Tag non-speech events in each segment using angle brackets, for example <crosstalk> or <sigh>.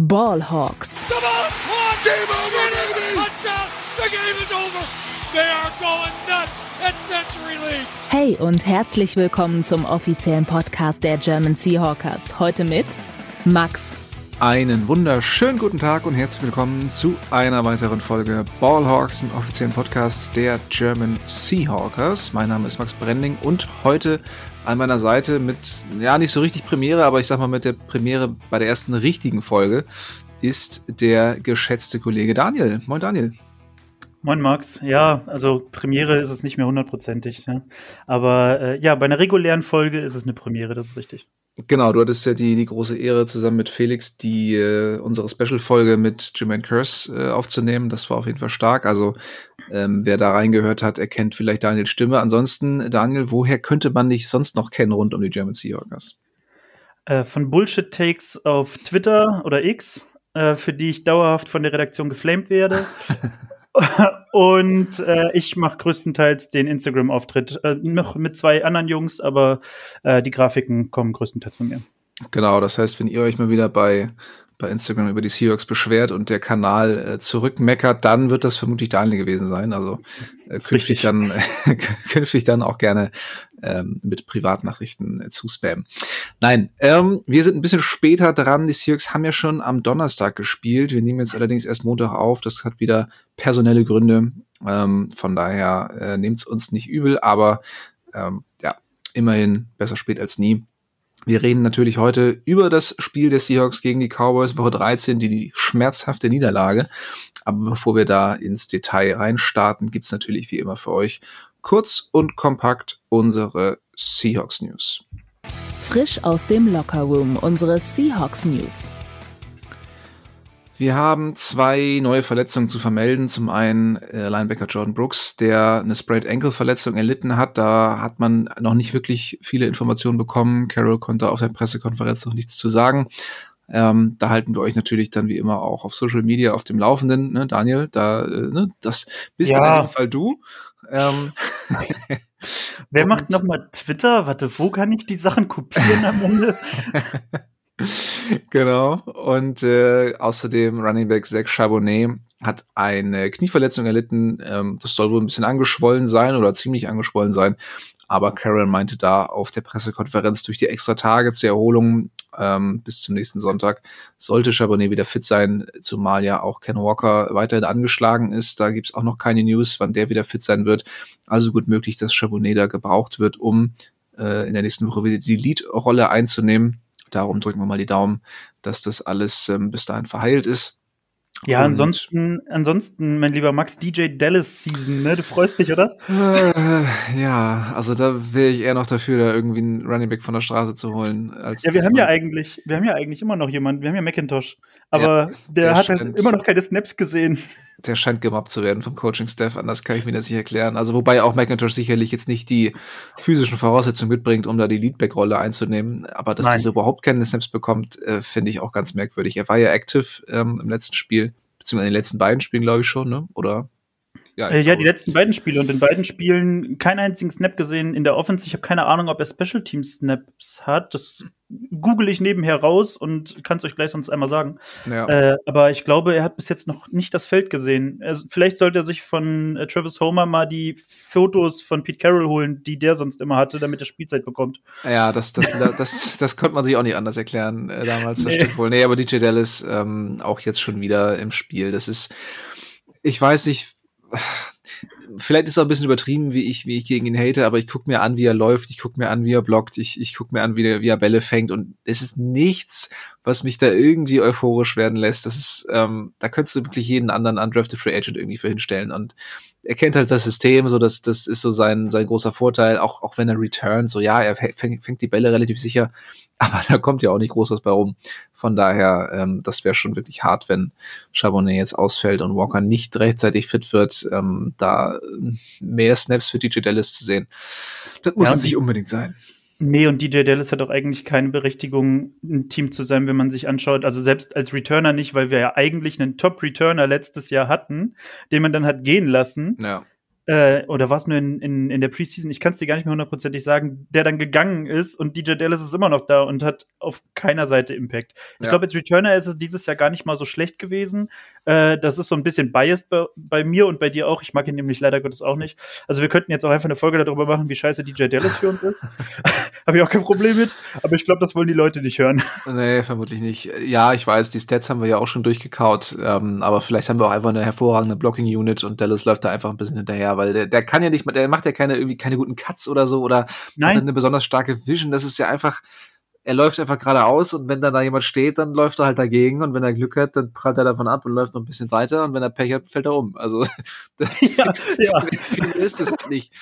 Ballhawks. The ball is caught. Game over, baby. Touchdown. The game is over. They are going nuts at Century League. Hey und herzlich willkommen zum offiziellen Podcast der German Seahawkers. Heute mit Max. Einen wunderschönen guten Tag und herzlich willkommen zu einer weiteren Folge Ballhawks, dem offiziellen Podcast der German Seahawkers. Mein Name ist Max Brending und heute an meiner Seite mit, ja, nicht so richtig Premiere, aber ich sag mal mit der Premiere bei der ersten richtigen Folge ist der geschätzte Kollege Daniel. Moin Daniel. Moin Max, ja, also Premiere ist es nicht mehr hundertprozentig, ne? aber äh, ja, bei einer regulären Folge ist es eine Premiere, das ist richtig. Genau, du hattest ja die, die große Ehre, zusammen mit Felix die äh, unsere Special-Folge mit Jermaine Curse äh, aufzunehmen. Das war auf jeden Fall stark. Also ähm, wer da reingehört hat, erkennt vielleicht Daniels Stimme. Ansonsten, Daniel, woher könnte man dich sonst noch kennen rund um die German Seahawkers? Äh, von Bullshit-Takes auf Twitter oder X, äh, für die ich dauerhaft von der Redaktion geflamed werde. <laughs> <laughs> Und äh, ich mache größtenteils den Instagram-Auftritt. Äh, noch mit zwei anderen Jungs, aber äh, die Grafiken kommen größtenteils von mir. Genau, das heißt, wenn ihr euch mal wieder bei, bei Instagram über die Seahawks beschwert und der Kanal äh, zurückmeckert, dann wird das vermutlich Daniel gewesen sein. Also äh, künftig, dann, <laughs> künftig dann auch gerne ähm, mit Privatnachrichten äh, zu spammen. Nein, ähm, wir sind ein bisschen später dran. Die Seahawks haben ja schon am Donnerstag gespielt. Wir nehmen jetzt allerdings erst Montag auf. Das hat wieder personelle Gründe. Ähm, von daher äh, nehmt es uns nicht übel, aber ähm, ja, immerhin besser spät als nie. Wir reden natürlich heute über das Spiel des Seahawks gegen die Cowboys, Woche 13, die, die schmerzhafte Niederlage. Aber bevor wir da ins Detail reinstarten, gibt's natürlich wie immer für euch kurz und kompakt unsere Seahawks News. Frisch aus dem Lockerroom unsere Seahawks News. Wir haben zwei neue Verletzungen zu vermelden. Zum einen äh, Linebacker Jordan Brooks, der eine Sprayed Ankle Verletzung erlitten hat. Da hat man noch nicht wirklich viele Informationen bekommen. Carroll konnte auf der Pressekonferenz noch nichts zu sagen. Ähm, da halten wir euch natürlich dann wie immer auch auf Social Media auf dem Laufenden. Ne, Daniel, da, äh, ne, das bist ja. in jedem Fall du. Ähm. <laughs> Wer macht nochmal Twitter? Warte, wo kann ich die Sachen kopieren am Ende? <laughs> <laughs> genau. Und äh, außerdem Running Back Zach Charbonnet hat eine Knieverletzung erlitten. Ähm, das soll wohl ein bisschen angeschwollen sein oder ziemlich angeschwollen sein. Aber Carol meinte da auf der Pressekonferenz durch die extra Tage zur Erholung ähm, bis zum nächsten Sonntag sollte Charbonnet wieder fit sein, zumal ja auch Ken Walker weiterhin angeschlagen ist. Da gibt's auch noch keine News, wann der wieder fit sein wird. Also gut möglich, dass Charbonnet da gebraucht wird, um äh, in der nächsten Woche wieder die Lead-Rolle einzunehmen. Darum drücken wir mal die Daumen, dass das alles ähm, bis dahin verheilt ist. Ja, ansonsten, ansonsten, mein lieber Max, DJ Dallas Season, ne? Du freust dich, oder? Äh, ja, also da wäre ich eher noch dafür, da irgendwie einen Running Back von der Straße zu holen. Ja, wir haben ja eigentlich, wir haben ja eigentlich immer noch jemanden, wir haben ja Macintosh, aber ja, der, der, hat halt immer noch keine Snaps gesehen. Der scheint gemobbt zu werden vom Coaching-Staff, anders kann ich mir das nicht erklären. Also wobei auch Macintosh sicherlich jetzt nicht die physischen Voraussetzungen mitbringt, um da die Leadback-Rolle einzunehmen, aber dass dieser überhaupt keine Snaps bekommt, äh, finde ich auch ganz merkwürdig. Er war ja active ähm, im letzten Spiel beziehungsweise in den letzten beiden Spielen, glaube ich schon, ne? Oder? Ja, äh, ja die letzten beiden Spiele und in beiden Spielen keinen einzigen Snap gesehen in der Offense. Ich habe keine Ahnung, ob er Special Team Snaps hat. Das google ich nebenher raus und kann es euch gleich sonst einmal sagen. Ja. Äh, aber ich glaube, er hat bis jetzt noch nicht das Feld gesehen. Also, vielleicht sollte er sich von äh, Travis Homer mal die Fotos von Pete Carroll holen, die der sonst immer hatte, damit er Spielzeit bekommt. Ja, das, das, das, das, <laughs> das konnte man sich auch nicht anders erklären äh, damals. Nee. Das stimmt wohl. Nee, aber DJ Dallas ähm, auch jetzt schon wieder im Spiel. Das ist, ich weiß nicht, vielleicht ist er ein bisschen übertrieben, wie ich, wie ich gegen ihn hate, aber ich gucke mir an, wie er läuft, ich gucke mir an, wie er blockt, ich, ich gucke mir an, wie, der, wie er Bälle fängt und es ist nichts, was mich da irgendwie euphorisch werden lässt. Das ist, ähm, da könntest du wirklich jeden anderen undrafted Free Agent irgendwie für hinstellen und er kennt halt das System, so dass das ist so sein sein großer Vorteil, auch auch wenn er returnt, so ja, er fängt, fängt die Bälle relativ sicher, <laughs> aber da kommt ja auch nicht groß was bei rum. Von daher, ähm, das wäre schon wirklich hart, wenn Charbonnet jetzt ausfällt und Walker nicht rechtzeitig fit wird, ähm, da mehr Snaps für DJ Dallas zu sehen. Das muss ja, nicht unbedingt sein. Nee, und DJ Dallas hat auch eigentlich keine Berechtigung, ein Team zu sein, wenn man sich anschaut. Also selbst als Returner nicht, weil wir ja eigentlich einen Top-Returner letztes Jahr hatten, den man dann hat gehen lassen. Ja. Äh, oder war es nur in, in, in der Preseason, ich kann es dir gar nicht mehr hundertprozentig sagen, der dann gegangen ist und DJ Dallas ist immer noch da und hat auf keiner Seite Impact. Ich ja. glaube, als Returner ist es dieses Jahr gar nicht mal so schlecht gewesen. Äh, das ist so ein bisschen biased bei, bei, mir und bei dir auch. Ich mag ihn nämlich leider Gottes auch nicht. Also wir könnten jetzt auch einfach eine Folge darüber machen, wie scheiße DJ Dallas für uns ist. <laughs> Habe ich auch kein Problem mit. Aber ich glaube, das wollen die Leute nicht hören. Nee, vermutlich nicht. Ja, ich weiß, die Stats haben wir ja auch schon durchgekaut. Ähm, aber vielleicht haben wir auch einfach eine hervorragende Blocking-Unit und Dallas läuft da einfach ein bisschen hinterher, weil der, der kann ja nicht, der macht ja keine irgendwie keine guten Cuts oder so oder Nein. hat eine besonders starke Vision. Das ist ja einfach, er läuft einfach geradeaus und wenn dann da jemand steht, dann läuft er halt dagegen und wenn er Glück hat, dann prallt er davon ab und läuft noch ein bisschen weiter und wenn er Pech hat, fällt er um. Also <laughs> ja, ja. ist es nicht.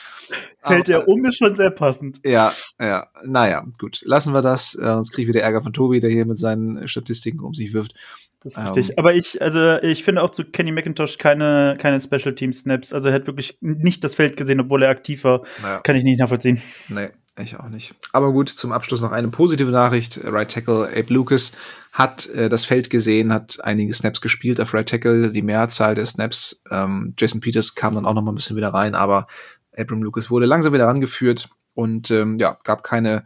Fällt er um, ist schon sehr passend. Ja, ja. Naja, gut. Lassen wir das. Äh, sonst kriege ich wieder Ärger von Tobi, der hier mit seinen Statistiken um sich wirft. Das ist richtig. Um, ähm. Aber ich, also ich finde auch zu Kenny McIntosh keine, keine Special Team Snaps. Also er hat wirklich nicht das Feld gesehen, obwohl er aktiv war. Naja. Kann ich nicht nachvollziehen. Nee. Ich auch nicht. Aber gut, zum Abschluss noch eine positive Nachricht. Right Tackle Abe Lucas hat äh, das Feld gesehen, hat einige Snaps gespielt auf Right Tackle, die Mehrzahl der Snaps. Ähm, Jason Peters kam dann auch noch mal ein bisschen wieder rein, aber Abram Lucas wurde langsam wieder rangeführt und ähm, ja, gab keine,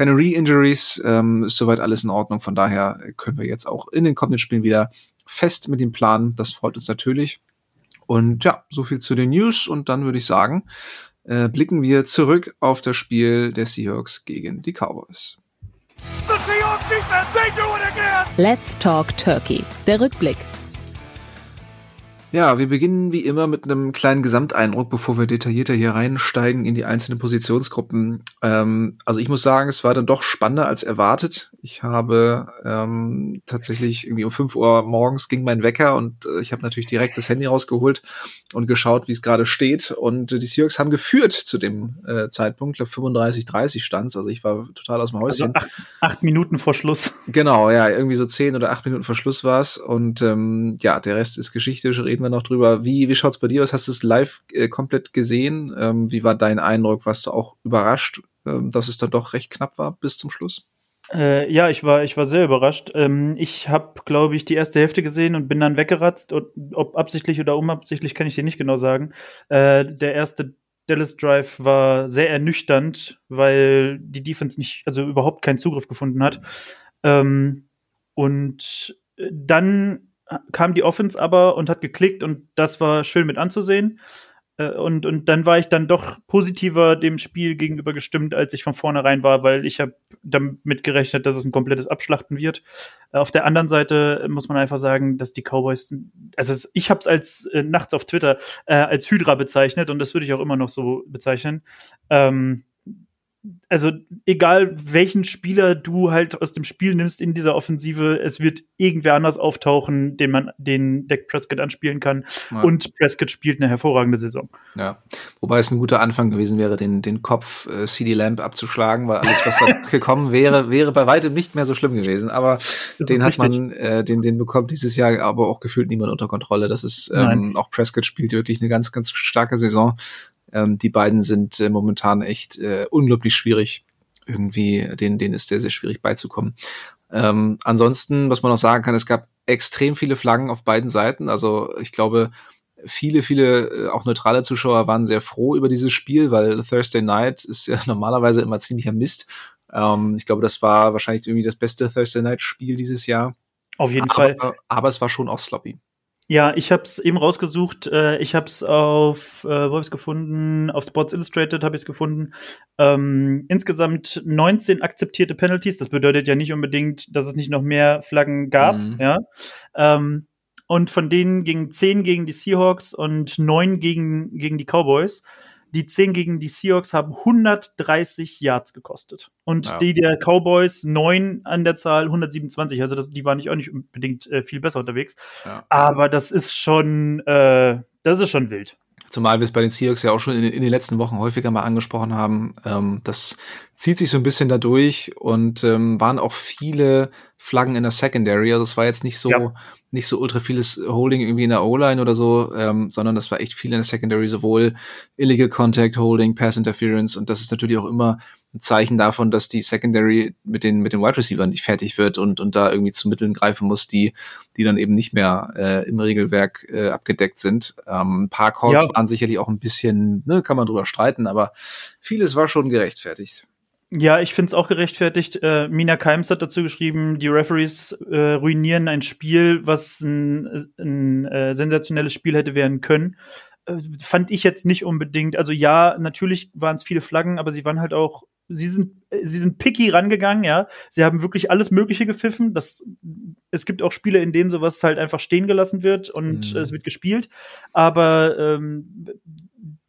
keine Re-Injuries. Ähm, ist soweit alles in Ordnung. Von daher können wir jetzt auch in den kommenden Spielen wieder fest mit dem Plan. Das freut uns natürlich. Und ja, so viel zu den News. Und dann würde ich sagen, äh, blicken wir zurück auf das Spiel der Seahawks gegen die Cowboys. Let's Talk Turkey. Der Rückblick. Ja, wir beginnen wie immer mit einem kleinen Gesamteindruck, bevor wir detaillierter hier reinsteigen in die einzelnen Positionsgruppen. Ähm, also ich muss sagen, es war dann doch spannender als erwartet. Ich habe ähm, tatsächlich irgendwie um 5 Uhr morgens ging mein Wecker und äh, ich habe natürlich direkt das Handy rausgeholt und geschaut, wie es gerade steht. Und äh, die Seahawks haben geführt zu dem äh, Zeitpunkt, ich glaube 35-30 stand Also ich war total aus dem Häuschen. Also acht, acht, Minuten vor Schluss. Genau, ja, irgendwie so zehn oder acht Minuten vor Schluss war es. Und ähm, ja, der Rest ist Geschichte. Reden wir noch drüber. Wie, wie schaut's bei dir aus? Hast du es live äh, komplett gesehen? Ähm, wie war dein Eindruck? Warst du auch überrascht, ähm, dass es dann doch recht knapp war bis zum Schluss? Äh, ja, ich war, ich war sehr überrascht. Ähm, ich habe, glaube ich, die erste Hälfte gesehen und bin dann weggeratzt. Und ob absichtlich oder unabsichtlich, kann ich dir nicht genau sagen. Äh, der erste Dallas Drive war sehr ernüchternd, weil die Defense nicht, also überhaupt keinen Zugriff gefunden hat. Ähm, und dann kam die Offense aber und hat geklickt und das war schön mit anzusehen. Äh, und, und dann war ich dann doch positiver dem Spiel gegenüber gestimmt, als ich von vornherein war, weil ich habe damit gerechnet, dass es ein komplettes Abschlachten wird. Äh, auf der anderen Seite muss man einfach sagen, dass die Cowboys, also ich habe es als äh, nachts auf Twitter äh, als Hydra bezeichnet und das würde ich auch immer noch so bezeichnen. Ähm, also egal welchen Spieler du halt aus dem Spiel nimmst in dieser Offensive, es wird irgendwer anders auftauchen, den man den Deck Prescott anspielen kann. Ja. Und Prescott spielt eine hervorragende Saison. Ja, wobei es ein guter Anfang gewesen wäre, den, den Kopf äh, CD Lamp abzuschlagen, weil alles, was da <laughs> gekommen wäre, wäre bei weitem nicht mehr so schlimm gewesen. Aber das den hat richtig. man, äh, den, den bekommt dieses Jahr aber auch gefühlt niemand unter Kontrolle. Das ist ähm, auch Prescott spielt wirklich eine ganz, ganz starke Saison. Ähm, die beiden sind äh, momentan echt äh, unglaublich schwierig. Irgendwie, denen, denen ist sehr, sehr schwierig beizukommen. Ähm, ansonsten, was man noch sagen kann, es gab extrem viele Flaggen auf beiden Seiten. Also ich glaube, viele, viele äh, auch neutrale Zuschauer waren sehr froh über dieses Spiel, weil Thursday Night ist ja <laughs> normalerweise immer ziemlicher Mist. Ähm, ich glaube, das war wahrscheinlich irgendwie das beste Thursday Night Spiel dieses Jahr. Auf jeden aber, Fall. Aber es war schon auch sloppy. Ja, ich habe es eben rausgesucht. Äh, ich habe es auf, äh, wo habe ich gefunden? Auf Sports Illustrated habe ich es gefunden. Ähm, insgesamt 19 akzeptierte Penalties. Das bedeutet ja nicht unbedingt, dass es nicht noch mehr Flaggen gab. Mhm. Ja. Ähm, und von denen gingen 10 gegen die Seahawks und 9 gegen, gegen die Cowboys. Die 10 gegen die Seahawks haben 130 Yards gekostet. Und ja. die der Cowboys 9 an der Zahl 127. Also das, die waren nicht auch nicht unbedingt äh, viel besser unterwegs. Ja. Aber das ist schon, äh, das ist schon wild. Zumal wir es bei den Seahawks ja auch schon in, in, den letzten Wochen häufiger mal angesprochen haben. Ähm, das zieht sich so ein bisschen dadurch und ähm, waren auch viele Flaggen in der Secondary. Also es war jetzt nicht so, ja. Nicht so ultra vieles Holding irgendwie in der O-Line oder so, ähm, sondern das war echt viel in der Secondary, sowohl Illegal Contact Holding, Pass Interference und das ist natürlich auch immer ein Zeichen davon, dass die Secondary mit den, mit den Wide Receivers nicht fertig wird und, und da irgendwie zu Mitteln greifen muss, die, die dann eben nicht mehr äh, im Regelwerk äh, abgedeckt sind. Ähm, ein paar Calls ja. waren sicherlich auch ein bisschen, ne, kann man drüber streiten, aber vieles war schon gerechtfertigt. Ja, ich finde es auch gerechtfertigt. Äh, Mina Keims hat dazu geschrieben, die Referees äh, ruinieren ein Spiel, was ein, ein äh, sensationelles Spiel hätte werden können. Äh, fand ich jetzt nicht unbedingt. Also ja, natürlich waren es viele Flaggen, aber sie waren halt auch, sie sind, sie sind picky rangegangen, ja. Sie haben wirklich alles Mögliche gepfiffen. Das, es gibt auch Spiele, in denen sowas halt einfach stehen gelassen wird und mhm. es wird gespielt. Aber ähm,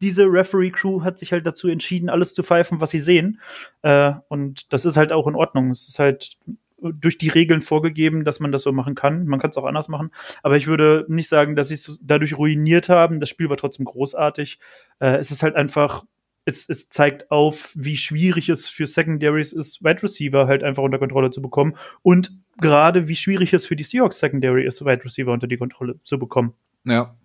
diese Referee-Crew hat sich halt dazu entschieden, alles zu pfeifen, was sie sehen. Äh, und das ist halt auch in Ordnung. Es ist halt durch die Regeln vorgegeben, dass man das so machen kann. Man kann es auch anders machen. Aber ich würde nicht sagen, dass sie es dadurch ruiniert haben. Das Spiel war trotzdem großartig. Äh, es ist halt einfach, es, es zeigt auf, wie schwierig es für Secondaries ist, Wide Receiver halt einfach unter Kontrolle zu bekommen. Und gerade wie schwierig es für die Seahawks Secondary ist, Wide Receiver unter die Kontrolle zu bekommen. Ja,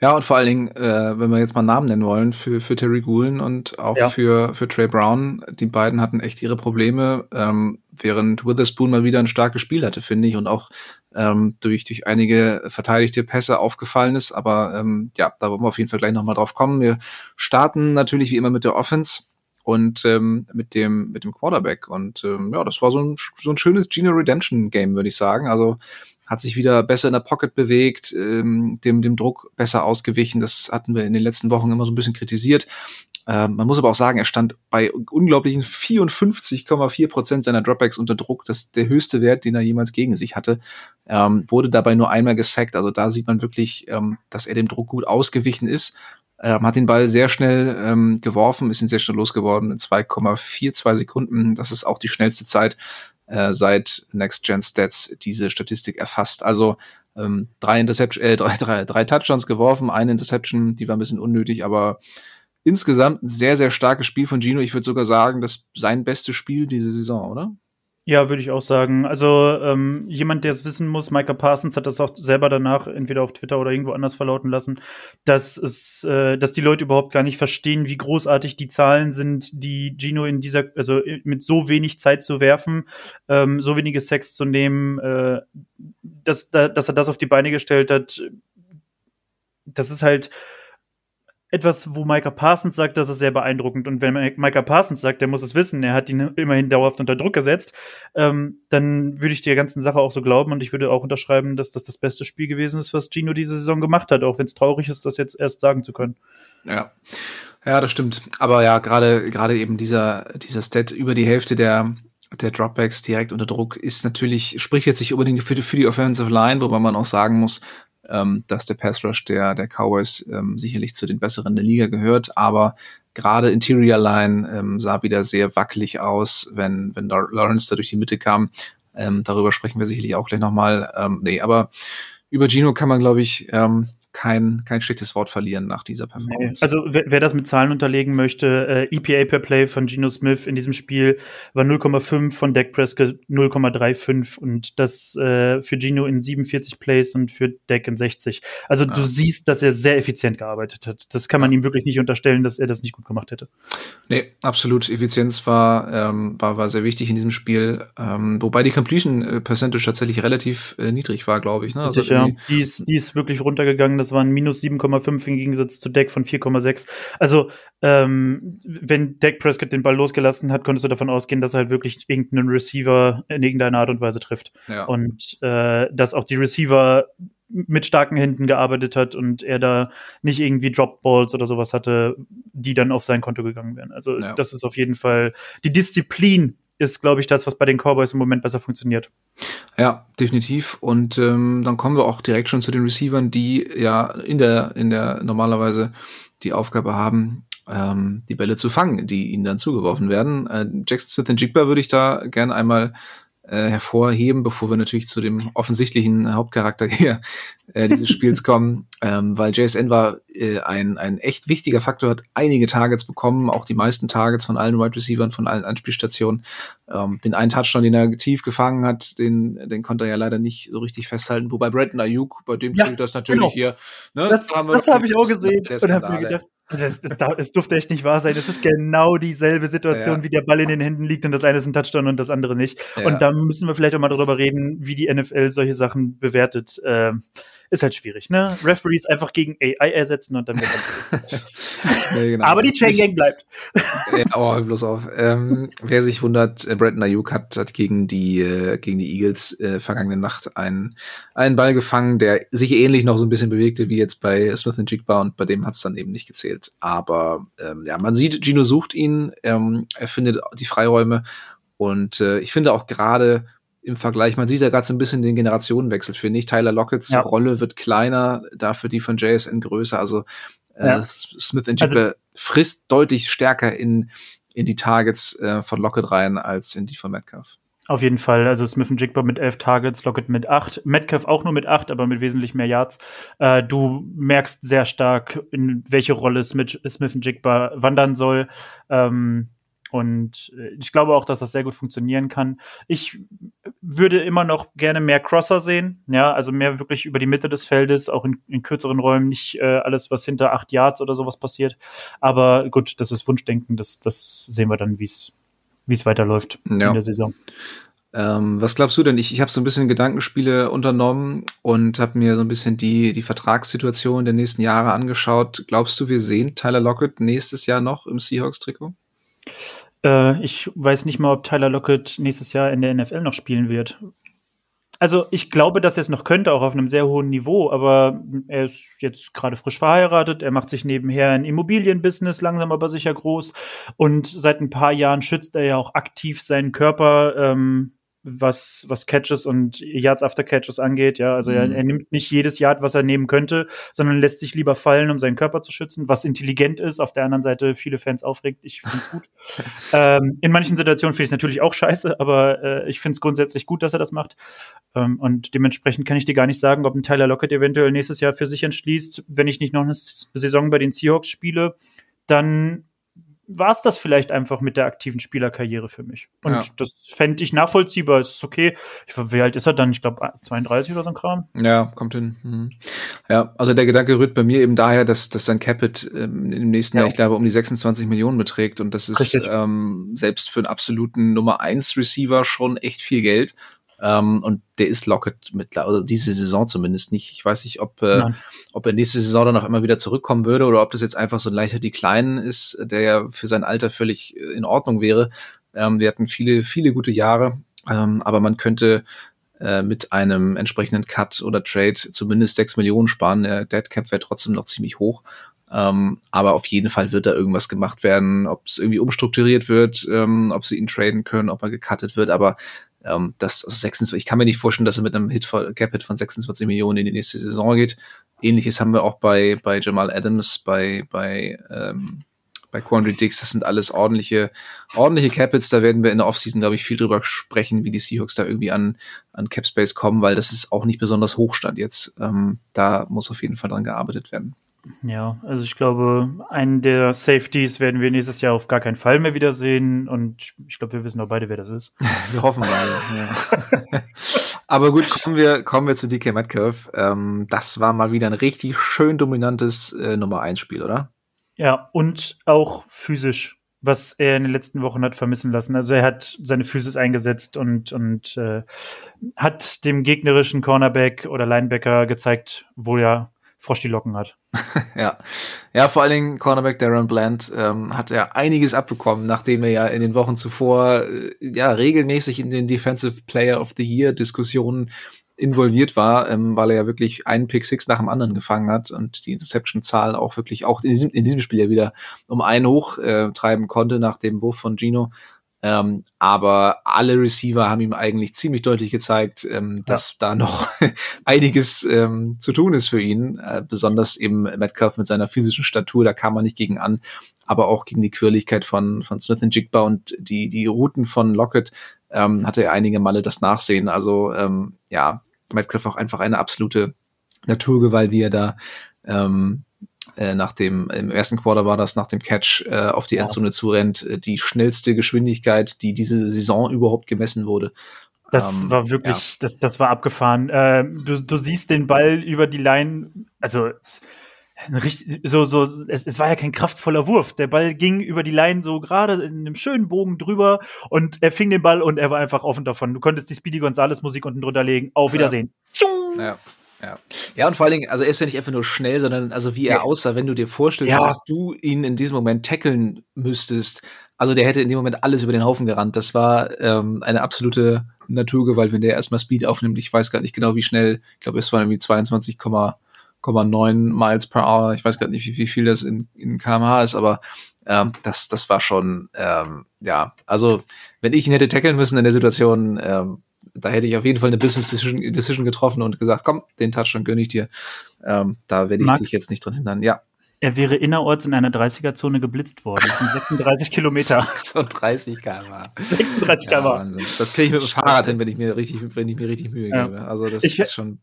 ja und vor allen Dingen, äh, wenn wir jetzt mal Namen nennen wollen, für, für Terry Gulen und auch ja. für, für Trey Brown, die beiden hatten echt ihre Probleme, ähm, während Witherspoon mal wieder ein starkes Spiel hatte, finde ich, und auch ähm, durch, durch einige verteidigte Pässe aufgefallen ist. Aber ähm, ja, da wollen wir auf jeden Fall gleich nochmal drauf kommen. Wir starten natürlich wie immer mit der Offense und ähm, mit dem mit dem Quarterback und ähm, ja, das war so ein so ein schönes Gino Redemption Game, würde ich sagen. Also hat sich wieder besser in der Pocket bewegt, ähm, dem, dem Druck besser ausgewichen. Das hatten wir in den letzten Wochen immer so ein bisschen kritisiert. Ähm, man muss aber auch sagen, er stand bei unglaublichen 54,4 Prozent seiner Dropbacks unter Druck. Das ist der höchste Wert, den er jemals gegen sich hatte. Ähm, wurde dabei nur einmal gesackt. Also da sieht man wirklich, ähm, dass er dem Druck gut ausgewichen ist. Ähm, hat den Ball sehr schnell ähm, geworfen, ist ihn sehr schnell losgeworden in 2,42 Sekunden. Das ist auch die schnellste Zeit äh, seit Next Gen Stats diese Statistik erfasst. Also ähm, drei, Interception, äh, drei, drei, drei Touchdowns geworfen, eine Interception, die war ein bisschen unnötig, aber insgesamt ein sehr, sehr starkes Spiel von Gino. Ich würde sogar sagen, das sein bestes Spiel diese Saison, oder? Ja, würde ich auch sagen. Also ähm, jemand, der es wissen muss, Micah Parsons hat das auch selber danach entweder auf Twitter oder irgendwo anders verlauten lassen, dass es, äh, dass die Leute überhaupt gar nicht verstehen, wie großartig die Zahlen sind, die Gino in dieser, also mit so wenig Zeit zu werfen, ähm, so wenige Sex zu nehmen, äh, dass, da, dass er das auf die Beine gestellt hat. Das ist halt etwas, wo Micah Parsons sagt, das ist sehr beeindruckend. Und wenn Micah Parsons sagt, der muss es wissen, er hat ihn immerhin dauerhaft unter Druck gesetzt, ähm, dann würde ich der ganzen Sache auch so glauben und ich würde auch unterschreiben, dass das das beste Spiel gewesen ist, was Gino diese Saison gemacht hat, auch wenn es traurig ist, das jetzt erst sagen zu können. Ja. Ja, das stimmt. Aber ja, gerade gerade eben dieser dieser Stat über die Hälfte der der Dropbacks direkt unter Druck ist natürlich, spricht jetzt nicht unbedingt für die, für die Offensive Line, wobei man auch sagen muss, ähm, dass der Pass Rush der, der Cowboys ähm, sicherlich zu den besseren der Liga gehört, aber gerade Interior Line ähm, sah wieder sehr wackelig aus, wenn, wenn Lawrence da durch die Mitte kam. Ähm, darüber sprechen wir sicherlich auch gleich nochmal. Ähm, nee, aber über Gino kann man, glaube ich, ähm, kein, kein schlechtes Wort verlieren nach dieser Performance. Also wer, wer das mit Zahlen unterlegen möchte, äh, EPA per Play von Geno Smith in diesem Spiel war 0,5 von Dak Prescott 0,35 und das äh, für Gino in 47 Plays und für Dak in 60. Also ja. du siehst, dass er sehr effizient gearbeitet hat. Das kann man ja. ihm wirklich nicht unterstellen, dass er das nicht gut gemacht hätte. Nee, absolut. Effizienz war, ähm, war, war sehr wichtig in diesem Spiel, ähm, wobei die Completion äh, Percentage tatsächlich relativ äh, niedrig war, glaube ich. Ne? Also ja. die, ist, die ist wirklich runtergegangen das waren minus 7,5 im Gegensatz zu Deck von 4,6. Also, ähm, wenn Deck Prescott den Ball losgelassen hat, konntest du davon ausgehen, dass er halt wirklich irgendeinen Receiver in irgendeiner Art und Weise trifft. Ja. Und äh, dass auch die Receiver mit starken Händen gearbeitet hat und er da nicht irgendwie Dropballs oder sowas hatte, die dann auf sein Konto gegangen wären. Also ja. das ist auf jeden Fall die Disziplin ist, glaube ich, das, was bei den Cowboys im Moment besser funktioniert. Ja, definitiv. Und ähm, dann kommen wir auch direkt schon zu den Receivern, die ja in der, in der normalerweise die Aufgabe haben, ähm, die Bälle zu fangen, die ihnen dann zugeworfen werden. Äh, Jackson Smith und Jigba würde ich da gerne einmal äh, hervorheben, bevor wir natürlich zu dem offensichtlichen Hauptcharakter hier äh, dieses Spiels kommen, <laughs> ähm, weil JSN war äh, ein, ein echt wichtiger Faktor, hat einige Targets bekommen, auch die meisten Targets von allen Wide Receivers, von allen Anspielstationen. Ähm, den einen Touchdown, den er tief gefangen hat, den, den konnte er ja leider nicht so richtig festhalten. Wobei Brandon Ayuk, bei dem ja, zählt das natürlich genau. hier. Ne, das, das habe ich auch gesehen und habe mir gedacht, Also es, es, es, durfte echt nicht wahr sein. Es ist genau dieselbe Situation, ja. wie der Ball in den Händen liegt und das eine ist ein Touchdown und das andere nicht. Ja. Und da müssen wir vielleicht auch mal darüber reden, wie die NFL solche Sachen bewertet. Ähm, ist halt schwierig, ne? Referees einfach gegen AI ersetzen und dann wird <laughs> das. nee, genau. Aber die Chain Gang bleibt. ja, oh, bloß auf. Ähm, wer sich wundert, äh, Brandon Ayuk hat, hat gegen die äh, gegen die Eagles äh, vergangene Nacht einen, einen Ball gefangen, der sich ähnlich noch so ein bisschen bewegte wie jetzt bei Smith Jigba und bei dem hat es dann eben nicht gezählt. Aber ähm, ja, man sieht, Gino sucht ihn, ähm, er findet die Freiräume und äh, ich finde auch gerade im Vergleich. Man sieht ja gerade so ein bisschen den Generationenwechsel, finde ich. Tyler Lockets ja. Rolle wird kleiner, dafür die von JSN größer. Also äh, ja. Smith and also, frisst deutlich stärker in, in die Targets äh, von Lockett rein als in die von Metcalf. Auf jeden Fall. Also Smith und Jigba mit elf Targets, Lockett mit acht, Metcalf auch nur mit acht, aber mit wesentlich mehr Yards. Äh, du merkst sehr stark, in welche Rolle Smith, Smith und Jigba wandern soll. Ähm, und äh, ich glaube auch, dass das sehr gut funktionieren kann. Ich würde immer noch gerne mehr Crosser sehen, ja, also mehr wirklich über die Mitte des Feldes, auch in, in kürzeren Räumen, nicht äh, alles, was hinter acht Yards oder sowas passiert. Aber gut, das ist Wunschdenken, das, das sehen wir dann, wie es wie es weiterläuft ja. in der Saison. Ähm, was glaubst du denn? Ich, ich habe so ein bisschen Gedankenspiele unternommen und habe mir so ein bisschen die, die Vertragssituation der nächsten Jahre angeschaut. Glaubst du, wir sehen Tyler Lockett nächstes Jahr noch im Seahawks-Trikot? Äh, ich weiß nicht mal, ob Tyler Lockett nächstes Jahr in der NFL noch spielen wird. Also ich glaube, dass er es noch könnte, auch auf einem sehr hohen Niveau, aber er ist jetzt gerade frisch verheiratet, er macht sich nebenher ein Immobilienbusiness, langsam aber sicher groß. Und seit ein paar Jahren schützt er ja auch aktiv seinen Körper ähm, was, was Catches und Yards after Catches angeht. Ja, also mhm. er, er, nimmt nicht jedes Yard, was er nehmen könnte, sondern lässt sich lieber fallen, um seinen Körper zu schützen, was intelligent ist. Auf der anderen Seite viele Fans aufregt. Ich finde es gut. <laughs> ähm, in manchen Situationen finde ich es natürlich auch scheiße, aber äh, ich finde es grundsätzlich gut, dass er das macht. Ähm, und dementsprechend kann ich dir gar nicht sagen, ob ein Tyler Lockett eventuell nächstes Jahr für sich entschließt, wenn ich nicht noch eine Saison bei den Seahawks spiele, dann war es das vielleicht einfach mit der aktiven Spielerkarriere für mich. Und ja. das fände ich nachvollziehbar. Es ist okay. Ich, wie alt ist er dann? Ich glaube 32 oder so ein Kram. Ja, kommt hin. Mhm. Ja, also der Gedanke rührt bei mir eben daher, dass, dass sein Capit ähm, im nächsten ja. Jahr, ich glaube, um die 26 Millionen beträgt. Und das ist ähm, selbst für einen absoluten Nummer 1 Receiver schon echt viel Geld. Ähm, und der ist Lockett mit, also diese Saison zumindest nicht. Ich weiß nicht, ob, äh, ob er nächste Saison dann auf einmal wieder zurückkommen würde oder ob das jetzt einfach so ein leichter Decline ist, der ja für sein Alter völlig äh, in Ordnung wäre. Ähm, wir hatten viele, viele gute Jahre, ähm, aber man könnte äh, mit einem entsprechenden Cut oder Trade zumindest sechs Millionen sparen. Der Dead Cap wäre trotzdem noch ziemlich hoch. Ähm, aber auf jeden Fall wird da irgendwas gemacht werden, ob es irgendwie umstrukturiert wird, ähm, ob sie ihn traden können, ob er gecuttet wird. Aber ähm, das, also 26, ich kann mir nicht vorstellen, dass er mit einem Hit Cap Hit von 26 Millionen in die nächste Saison geht. Ähnliches haben wir auch bei, bei Jamal Adams, bei, bei, ähm, bei Quandry Dix. Das sind alles ordentliche, ordentliche Capits. Da werden wir in der Offseason, glaube ich, viel drüber sprechen, wie die Seahawks da irgendwie an, an Cap Space kommen, weil das ist auch nicht besonders Hochstand jetzt. Ähm, da muss auf jeden Fall dran gearbeitet werden. Ja, also ich glaube, einen der Safeties werden wir nächstes Jahr auf gar keinen Fall mehr wiedersehen. Und ich glaube, wir wissen auch beide, wer das ist. <laughs> Wir hoffen mal. ja. <laughs> Aber gut, kommen wir, kommen wir zu DK Metcalf. Ähm, das war mal wieder ein richtig schön dominantes äh, Nummer 1 Spiel, oder? Ja, und auch physisch, was er in den letzten Wochen hat vermissen lassen. Also er hat seine Physis eingesetzt und, und äh, hat dem gegnerischen Cornerback oder Linebacker gezeigt, wo er Frosch die Locken hat. <laughs> ja. Ja, vor allen Dingen Cornerback Darren Bland ähm, hat er einiges abbekommen, nachdem er ja in den Wochen zuvor äh, ja regelmäßig in den Defensive Player of the Year Diskussionen involviert war, ähm, weil er ja wirklich einen Pick Six nach dem anderen gefangen hat und die Interception-Zahl auch wirklich auch in diesem, in diesem Spiel ja wieder um einen hoch äh, treiben konnte nach dem Wurf von Gino. Ähm, aber alle Receiver haben ihm eigentlich ziemlich deutlich gezeigt, ähm, dass ja. da noch <laughs> einiges ähm, zu tun ist für ihn. Äh, besonders eben Metcalf mit seiner physischen Statur, da kam man nicht gegen an, aber auch gegen die Quirligkeit von, von Smith und Jigba und die, die Routen von Lockett ähm, hatte er einige Male das Nachsehen. Also ähm, ja, Metcalf auch einfach eine absolute Naturgewalt, wie er da ähm, äh, nach dem, im ersten Quarter war das nach dem Catch äh, auf die Endzone ja. zurennt, äh, die schnellste Geschwindigkeit, die diese Saison überhaupt gemessen wurde. Das ähm, war wirklich, ja. das, das war abgefahren. Äh, du, du siehst den Ball über die Line, also richtig, so, so, es, es war ja kein kraftvoller Wurf. Der Ball ging über die Line so gerade in einem schönen Bogen drüber und er fing den Ball und er war einfach offen davon. Du konntest die Speedy Gonzales Musik unten drunter legen. Auf Wiedersehen. Ja. ja. Ja. ja, und vor allen Dingen, also er ist ja nicht einfach nur schnell, sondern also wie er aussah, wenn du dir vorstellst, ja. dass du ihn in diesem Moment tackeln müsstest. Also der hätte in dem Moment alles über den Haufen gerannt. Das war ähm, eine absolute Naturgewalt, wenn der erstmal Speed aufnimmt. Ich weiß gar nicht genau, wie schnell. Ich glaube, es waren irgendwie 22,9 Miles per Hour. Ich weiß gar nicht, wie, wie viel das in, in kmh ist, aber ähm, das, das war schon, ähm, ja, also wenn ich ihn hätte tackeln müssen in der Situation, ähm, da hätte ich auf jeden Fall eine Business Decision, Decision getroffen und gesagt, komm, den Touchdown gönne ich dir. Ähm, da werde ich Max, dich jetzt nicht drin hindern. Ja. Er wäre innerorts in einer 30er-Zone geblitzt worden. Das sind 36 <laughs> Kilometer. 36 km 36 km Ja, das kriege ich mit dem Fahrrad hin, wenn ich mir richtig, wenn ich mir richtig Mühe ja. gebe. Also das ich, ist schon.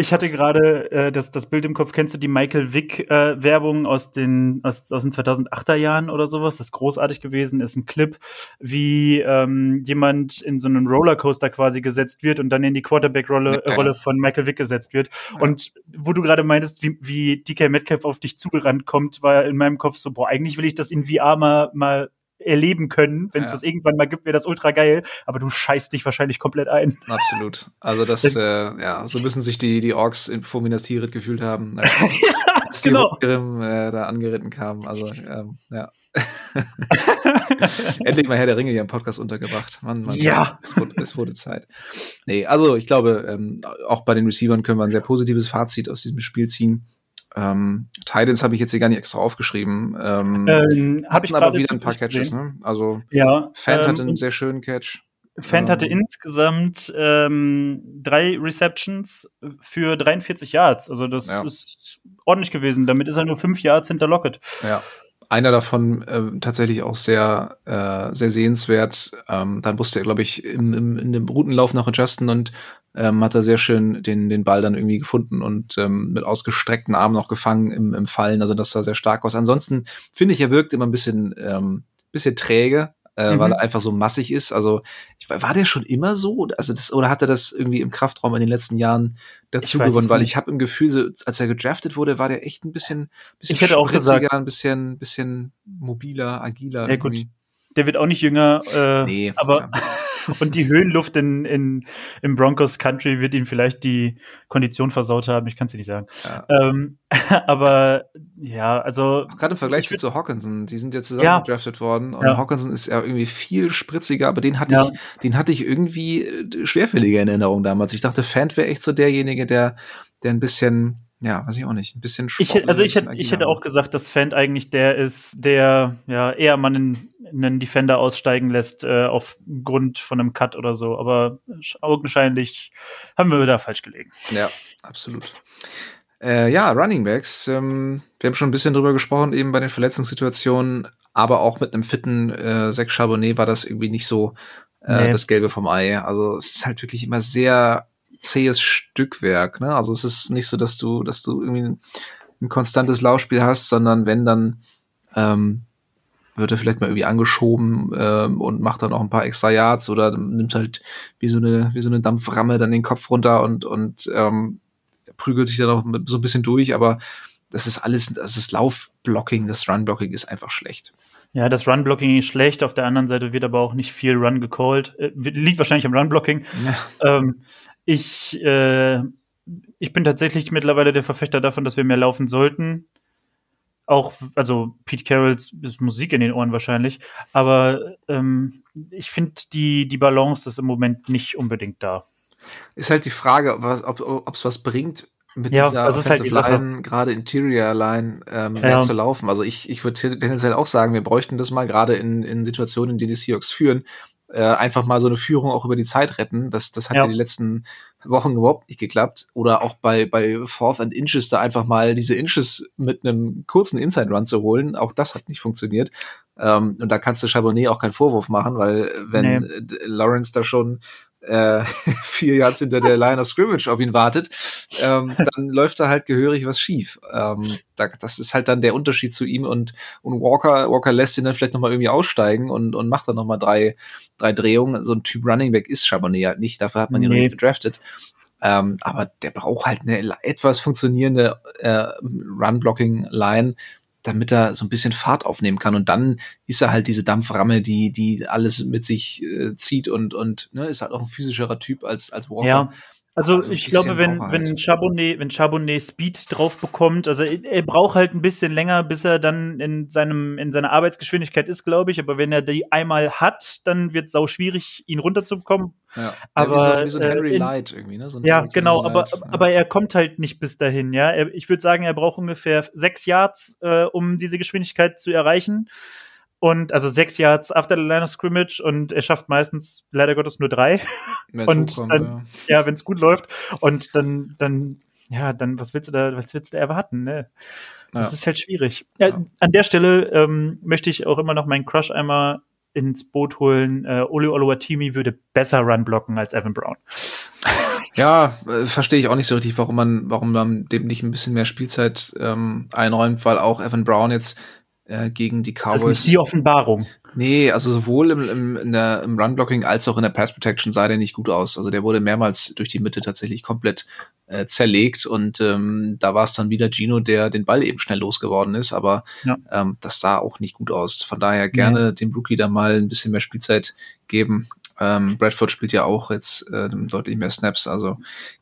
Ich hatte gerade äh, das, das Bild im Kopf. Kennst du die Michael Wick-Werbung äh, aus, den, aus, aus den 2008er Jahren oder sowas? Das ist großartig gewesen. Ist ein Clip, wie ähm, jemand in so einen Rollercoaster quasi gesetzt wird und dann in die Quarterback-Rolle ja. Rolle von Michael Wick gesetzt wird. Ja. Und wo du gerade meintest, wie, wie DK Metcalf auf dich zugerannt kommt, war in meinem Kopf so, boah, eigentlich will ich das in VR mal, mal erleben können. Wenn es ja. das irgendwann mal gibt, wäre das ultra geil. Aber du scheißt dich wahrscheinlich komplett ein. Absolut. Also das, äh, ja, so müssen sich die, die Orks in, vor Minas Tirith gefühlt haben. <laughs> Als, ja, als die genau. Grimm äh, da angeritten kamen. Also, ähm, ja. <laughs> Endlich mal Herr der Ringe hier im Podcast untergebracht. Mann, Mann, ja. Es wurde, es wurde, Zeit. Nee, also ich glaube, ähm, auch bei den Receivern können wir ein sehr positives Fazit aus diesem Spiel ziehen. Ähm, Titans habe ich jetzt hier gar nicht extra aufgeschrieben. Ähm, ähm, habe ich aber wieder ein paar Catches. Ne? Also ja, Fant ähm, hatte einen sehr schönen Catch. Fant hatte ähm, insgesamt ähm, drei Receptions für 43 Yards. Also das ja. ist ordentlich gewesen. Damit ist er nur fünf Yards hinter Lockett. Ja. Einer davon äh, tatsächlich auch sehr, äh, sehr sehenswert. Ähm, dann musste er, glaube ich, im, im, in dem Routenlauf noch adjusten und ähm, hat er sehr schön den, den Ball dann irgendwie gefunden und ähm, mit ausgestreckten Armen noch gefangen im, im Fallen. Also das sah sehr stark aus. Ansonsten finde ich, er wirkt immer ein bisschen, ähm, bisschen träge, äh, mhm. weil er einfach so massig ist. Also ich, war der schon immer so? Also das, oder hat er das irgendwie im Kraftraum in den letzten Jahren dazu gewonnen? Weil ich habe im Gefühl, so, als er gedraftet wurde, war der echt ein bisschen, bisschen ich hätte auch gesagt, ein bisschen, bisschen mobiler, agiler. Ja, gut. Der wird auch nicht jünger, äh, nee, aber <laughs> und die Höhenluft in, in, im Broncos Country wird ihm vielleicht die Kondition versaut haben. Ich kann es dir nicht sagen. Ja. Ähm, <laughs> aber ja, also. Gerade im Vergleich zu Hawkinson, die sind ja zusammen ja. gedraftet worden und ja. Hawkinson ist ja irgendwie viel spritziger, aber den hatte ich, den hatte ich irgendwie äh, schwerfälliger in Erinnerung damals. Ich dachte, Fan wäre echt so derjenige, der, der ein bisschen ja, weiß ich auch nicht, ein bisschen ich, Also ich, hätte, ich hätte auch gesagt, dass Fan eigentlich der ist, der ja eher mal einen, einen Defender aussteigen lässt äh, aufgrund von einem Cut oder so. Aber augenscheinlich haben wir da falsch gelegen. Ja, absolut. Äh, ja, Running Backs. Ähm, wir haben schon ein bisschen drüber gesprochen, eben bei den Verletzungssituationen, aber auch mit einem fitten äh, Zach Charbonnet war das irgendwie nicht so äh, nee. das Gelbe vom Ei. Also es ist halt wirklich immer sehr zähes Stückwerk. Ne? Also es ist nicht so, dass du, dass du irgendwie ein, ein konstantes Laufspiel hast, sondern wenn dann ähm, wird er vielleicht mal irgendwie angeschoben ähm, und macht dann auch ein paar extra Yards oder nimmt halt wie so eine wie so eine Dampframme dann den Kopf runter und und ähm, prügelt sich dann auch so ein bisschen durch, aber das ist alles, das ist Laufblocking, das Runblocking ist einfach schlecht. Ja, das Run-Blocking ist schlecht. Auf der anderen Seite wird aber auch nicht viel Run gecallt. Äh, liegt wahrscheinlich am Run-Blocking. Ja. Ähm, ich, äh, ich bin tatsächlich mittlerweile der Verfechter davon, dass wir mehr laufen sollten. Auch, also Pete Carrolls ist Musik in den Ohren wahrscheinlich. Aber ähm, ich finde die, die Balance ist im Moment nicht unbedingt da. Ist halt die Frage, ob es was bringt, mit ja, dieser also halt die Line, gerade Interior Line, ähm, ja. mehr zu laufen. Also ich, ich würde tendenziell auch sagen, wir bräuchten das mal gerade in, in Situationen, in denen die Seahawks führen, äh, einfach mal so eine Führung auch über die Zeit retten. Das, das hat ja. ja die letzten Wochen überhaupt nicht geklappt. Oder auch bei, bei Fourth and Inches da einfach mal diese Inches mit einem kurzen Inside Run zu holen. Auch das hat nicht funktioniert. Ähm, und da kannst du Chabonnet auch keinen Vorwurf machen, weil wenn nee. Lawrence da schon äh, <laughs> vier Yards hinter der Line of Scrimmage auf ihn wartet, ähm, dann läuft da halt gehörig was schief. Ähm, da, das ist halt dann der Unterschied zu ihm und, und Walker, Walker lässt ihn dann vielleicht nochmal irgendwie aussteigen und, und macht dann nochmal drei, drei Drehungen. So ein Typ Running Back ist Chabonet halt nicht, dafür hat man ihn nee. nicht gedraftet. Ähm, aber der braucht halt eine etwas funktionierende äh, Run-Blocking-Line, damit er so ein bisschen Fahrt aufnehmen kann. Und dann ist er halt diese Dampframme, die, die alles mit sich äh, zieht und, und ne, ist halt auch ein physischerer Typ als, als Walker. Ja. Also, also ich glaube, wenn, halt. wenn Charbonnet, wenn Charbonnet Speed drauf bekommt, also er braucht halt ein bisschen länger, bis er dann in seinem, in seiner Arbeitsgeschwindigkeit ist, glaube ich. Aber wenn er die einmal hat, dann wird es sau schwierig, ihn runterzubekommen. Ja. Aber, ja, wie, so, wie so ein Henry äh, in, Light irgendwie, ne? So ja, genau, aber, ja. aber er kommt halt nicht bis dahin, ja. Er, ich würde sagen, er braucht ungefähr sechs Yards, äh, um diese Geschwindigkeit zu erreichen. Und also sechs Yards after the line of scrimmage und er schafft meistens leider Gottes nur drei. <laughs> und hochkommt, dann, ja, ja wenn es gut läuft. Und dann, dann, ja, dann, was willst du da, was willst du erwarten, ne? Das ist halt schwierig. Ja, ja. An der Stelle ähm, möchte ich auch immer noch meinen Crush einmal ins Boot holen. Äh, Oli Oluwatimi würde besser Run blocken als Evan Brown. Ja, äh, verstehe ich auch nicht so richtig, warum man, warum man dem nicht ein bisschen mehr Spielzeit ähm, einräumt, weil auch Evan Brown jetzt äh, gegen die Cowboys. Das ist nicht die Offenbarung. Nee, also sowohl im, im, in der, im Run-Blocking als auch in der Pass-Protection sah der nicht gut aus. Also der wurde mehrmals durch die Mitte tatsächlich komplett äh, zerlegt und ähm, da war es dann wieder Gino, der den Ball eben schnell losgeworden ist, aber ja. ähm, das sah auch nicht gut aus. Von daher gerne ja. dem Rookie da mal ein bisschen mehr Spielzeit geben. Ähm, Bradford spielt ja auch jetzt äh, deutlich mehr Snaps, also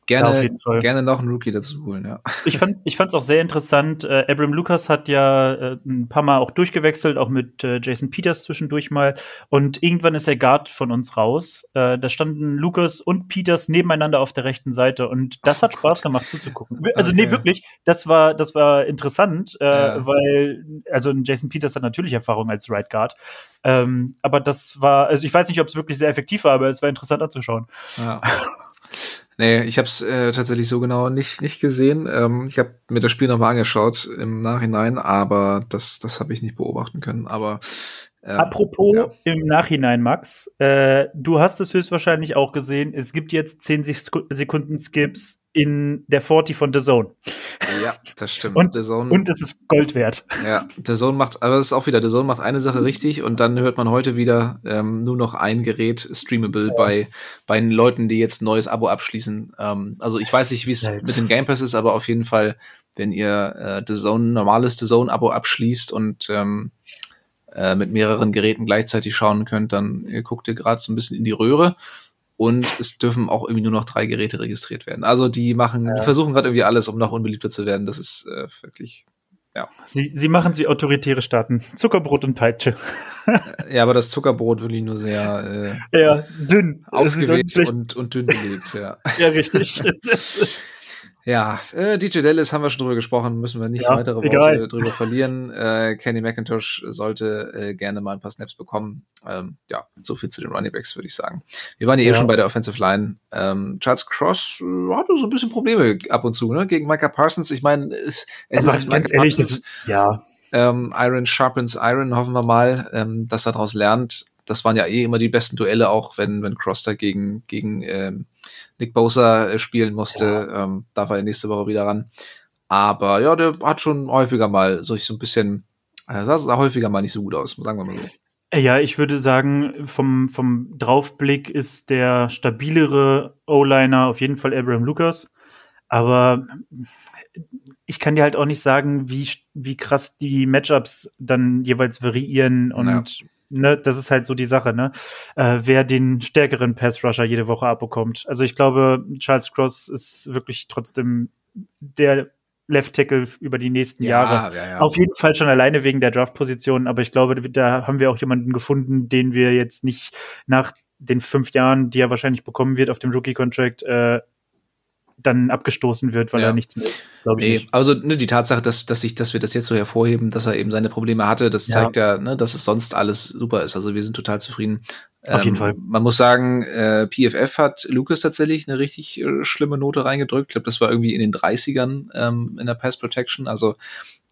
gerne, ja, gerne noch einen Rookie dazu holen, ja. Ich fand ich fand's auch sehr interessant. Äh, Abram Lucas hat ja äh, ein paar Mal auch durchgewechselt, auch mit äh, Jason Peters zwischendurch mal. Und irgendwann ist der Guard von uns raus. Äh, da standen Lucas und Peters nebeneinander auf der rechten Seite und das hat Spaß gemacht zuzugucken. Also okay. nee, wirklich, das war das war interessant, äh, ja. weil also Jason Peters hat natürlich Erfahrung als Right Guard. Ähm, aber das war, also ich weiß nicht, ob es wirklich sehr effektiv war, aber es war interessant anzuschauen. Ja. <laughs> Nee, ich habe es äh, tatsächlich so genau nicht, nicht gesehen. Ähm, ich habe mir das Spiel nochmal angeschaut im Nachhinein, aber das, das habe ich nicht beobachten können. Aber ähm, Apropos ja. im Nachhinein, Max, äh, du hast es höchstwahrscheinlich auch gesehen. Es gibt jetzt 10 Sekunden Skips in der 40 von The Zone. Ja, das stimmt. und, The Zone, und es ist Gold wert. Ja, The Zone macht, aber es ist auch wieder, The Zone macht eine Sache richtig und dann hört man heute wieder ähm, nur noch ein Gerät streamable ja. bei, bei den Leuten, die jetzt ein neues Abo abschließen. Ähm, also ich weiß nicht, wie es mit dem Game Pass ist, aber auf jeden Fall, wenn ihr äh, The Zone, normales The Zone Abo abschließt und ähm, äh, mit mehreren Geräten gleichzeitig schauen könnt, dann ihr guckt ihr gerade so ein bisschen in die Röhre und es dürfen auch irgendwie nur noch drei Geräte registriert werden. Also die machen, ja. die versuchen gerade irgendwie alles, um noch unbeliebter zu werden. Das ist äh, wirklich ja. Sie, sie machen es wie autoritäre Staaten. Zuckerbrot und Peitsche. <laughs> ja, aber das Zuckerbrot will ich nur sehr äh, ja, dünn. Ausgewählt und, und dünn belegt, ja. ja, richtig. <laughs> <laughs> Ja, äh, DJ Dallas haben wir schon drüber gesprochen, müssen wir nicht ja, weitere egal. Worte drüber verlieren. Äh, Kenny McIntosh sollte äh, gerne mal ein paar Snaps bekommen. Ähm, ja, so viel zu den Running Backs, würde ich sagen. Wir waren ja, eh schon bei der Offensive Line. Ähm, Charles Cross äh, hatte so ein bisschen Probleme ab und zu, ne? Gegen Micah Parsons. Ich meine, es, es ist ganz ehrlich, das ist, ja. Ähm, Iron sharpens Iron, hoffen wir mal, ähm, dass er daraus lernt. Das waren ja eh immer die besten Duelle, auch wenn, wenn Cross da gegen, gegen ähm, Nick Bosa äh, spielen musste. Ja. Ähm, darf er nächste Woche wieder ran. Aber ja, der hat schon häufiger mal so, so ein bisschen, äh, sah, sah häufiger mal nicht so gut aus, sagen wir mal so. Ja, ich würde sagen, vom, vom Draufblick ist der stabilere O-Liner auf jeden Fall Abraham Lucas. Aber ich kann dir halt auch nicht sagen, wie, wie krass die Matchups dann jeweils variieren und ja ne, das ist halt so die Sache, ne? Äh, wer den stärkeren Pass-Rusher jede Woche abbekommt. Also ich glaube, Charles Cross ist wirklich trotzdem der Left Tackle über die nächsten ja, Jahre. Ja, ja. Auf jeden Fall schon alleine wegen der Draft-Position, aber ich glaube, da haben wir auch jemanden gefunden, den wir jetzt nicht nach den fünf Jahren, die er wahrscheinlich bekommen wird auf dem Rookie-Contract, äh, dann abgestoßen wird, weil ja. er nichts mehr ist. Nee, nicht. also ne, die Tatsache, dass, dass, ich, dass wir das jetzt so hervorheben, dass er eben seine Probleme hatte, das zeigt ja, ja ne, dass es sonst alles super ist. Also wir sind total zufrieden. Auf jeden ähm, Fall. Man muss sagen, äh, PFF hat Lucas tatsächlich eine richtig äh, schlimme Note reingedrückt. Ich glaube, das war irgendwie in den 30ern ähm, in der Pass Protection. Also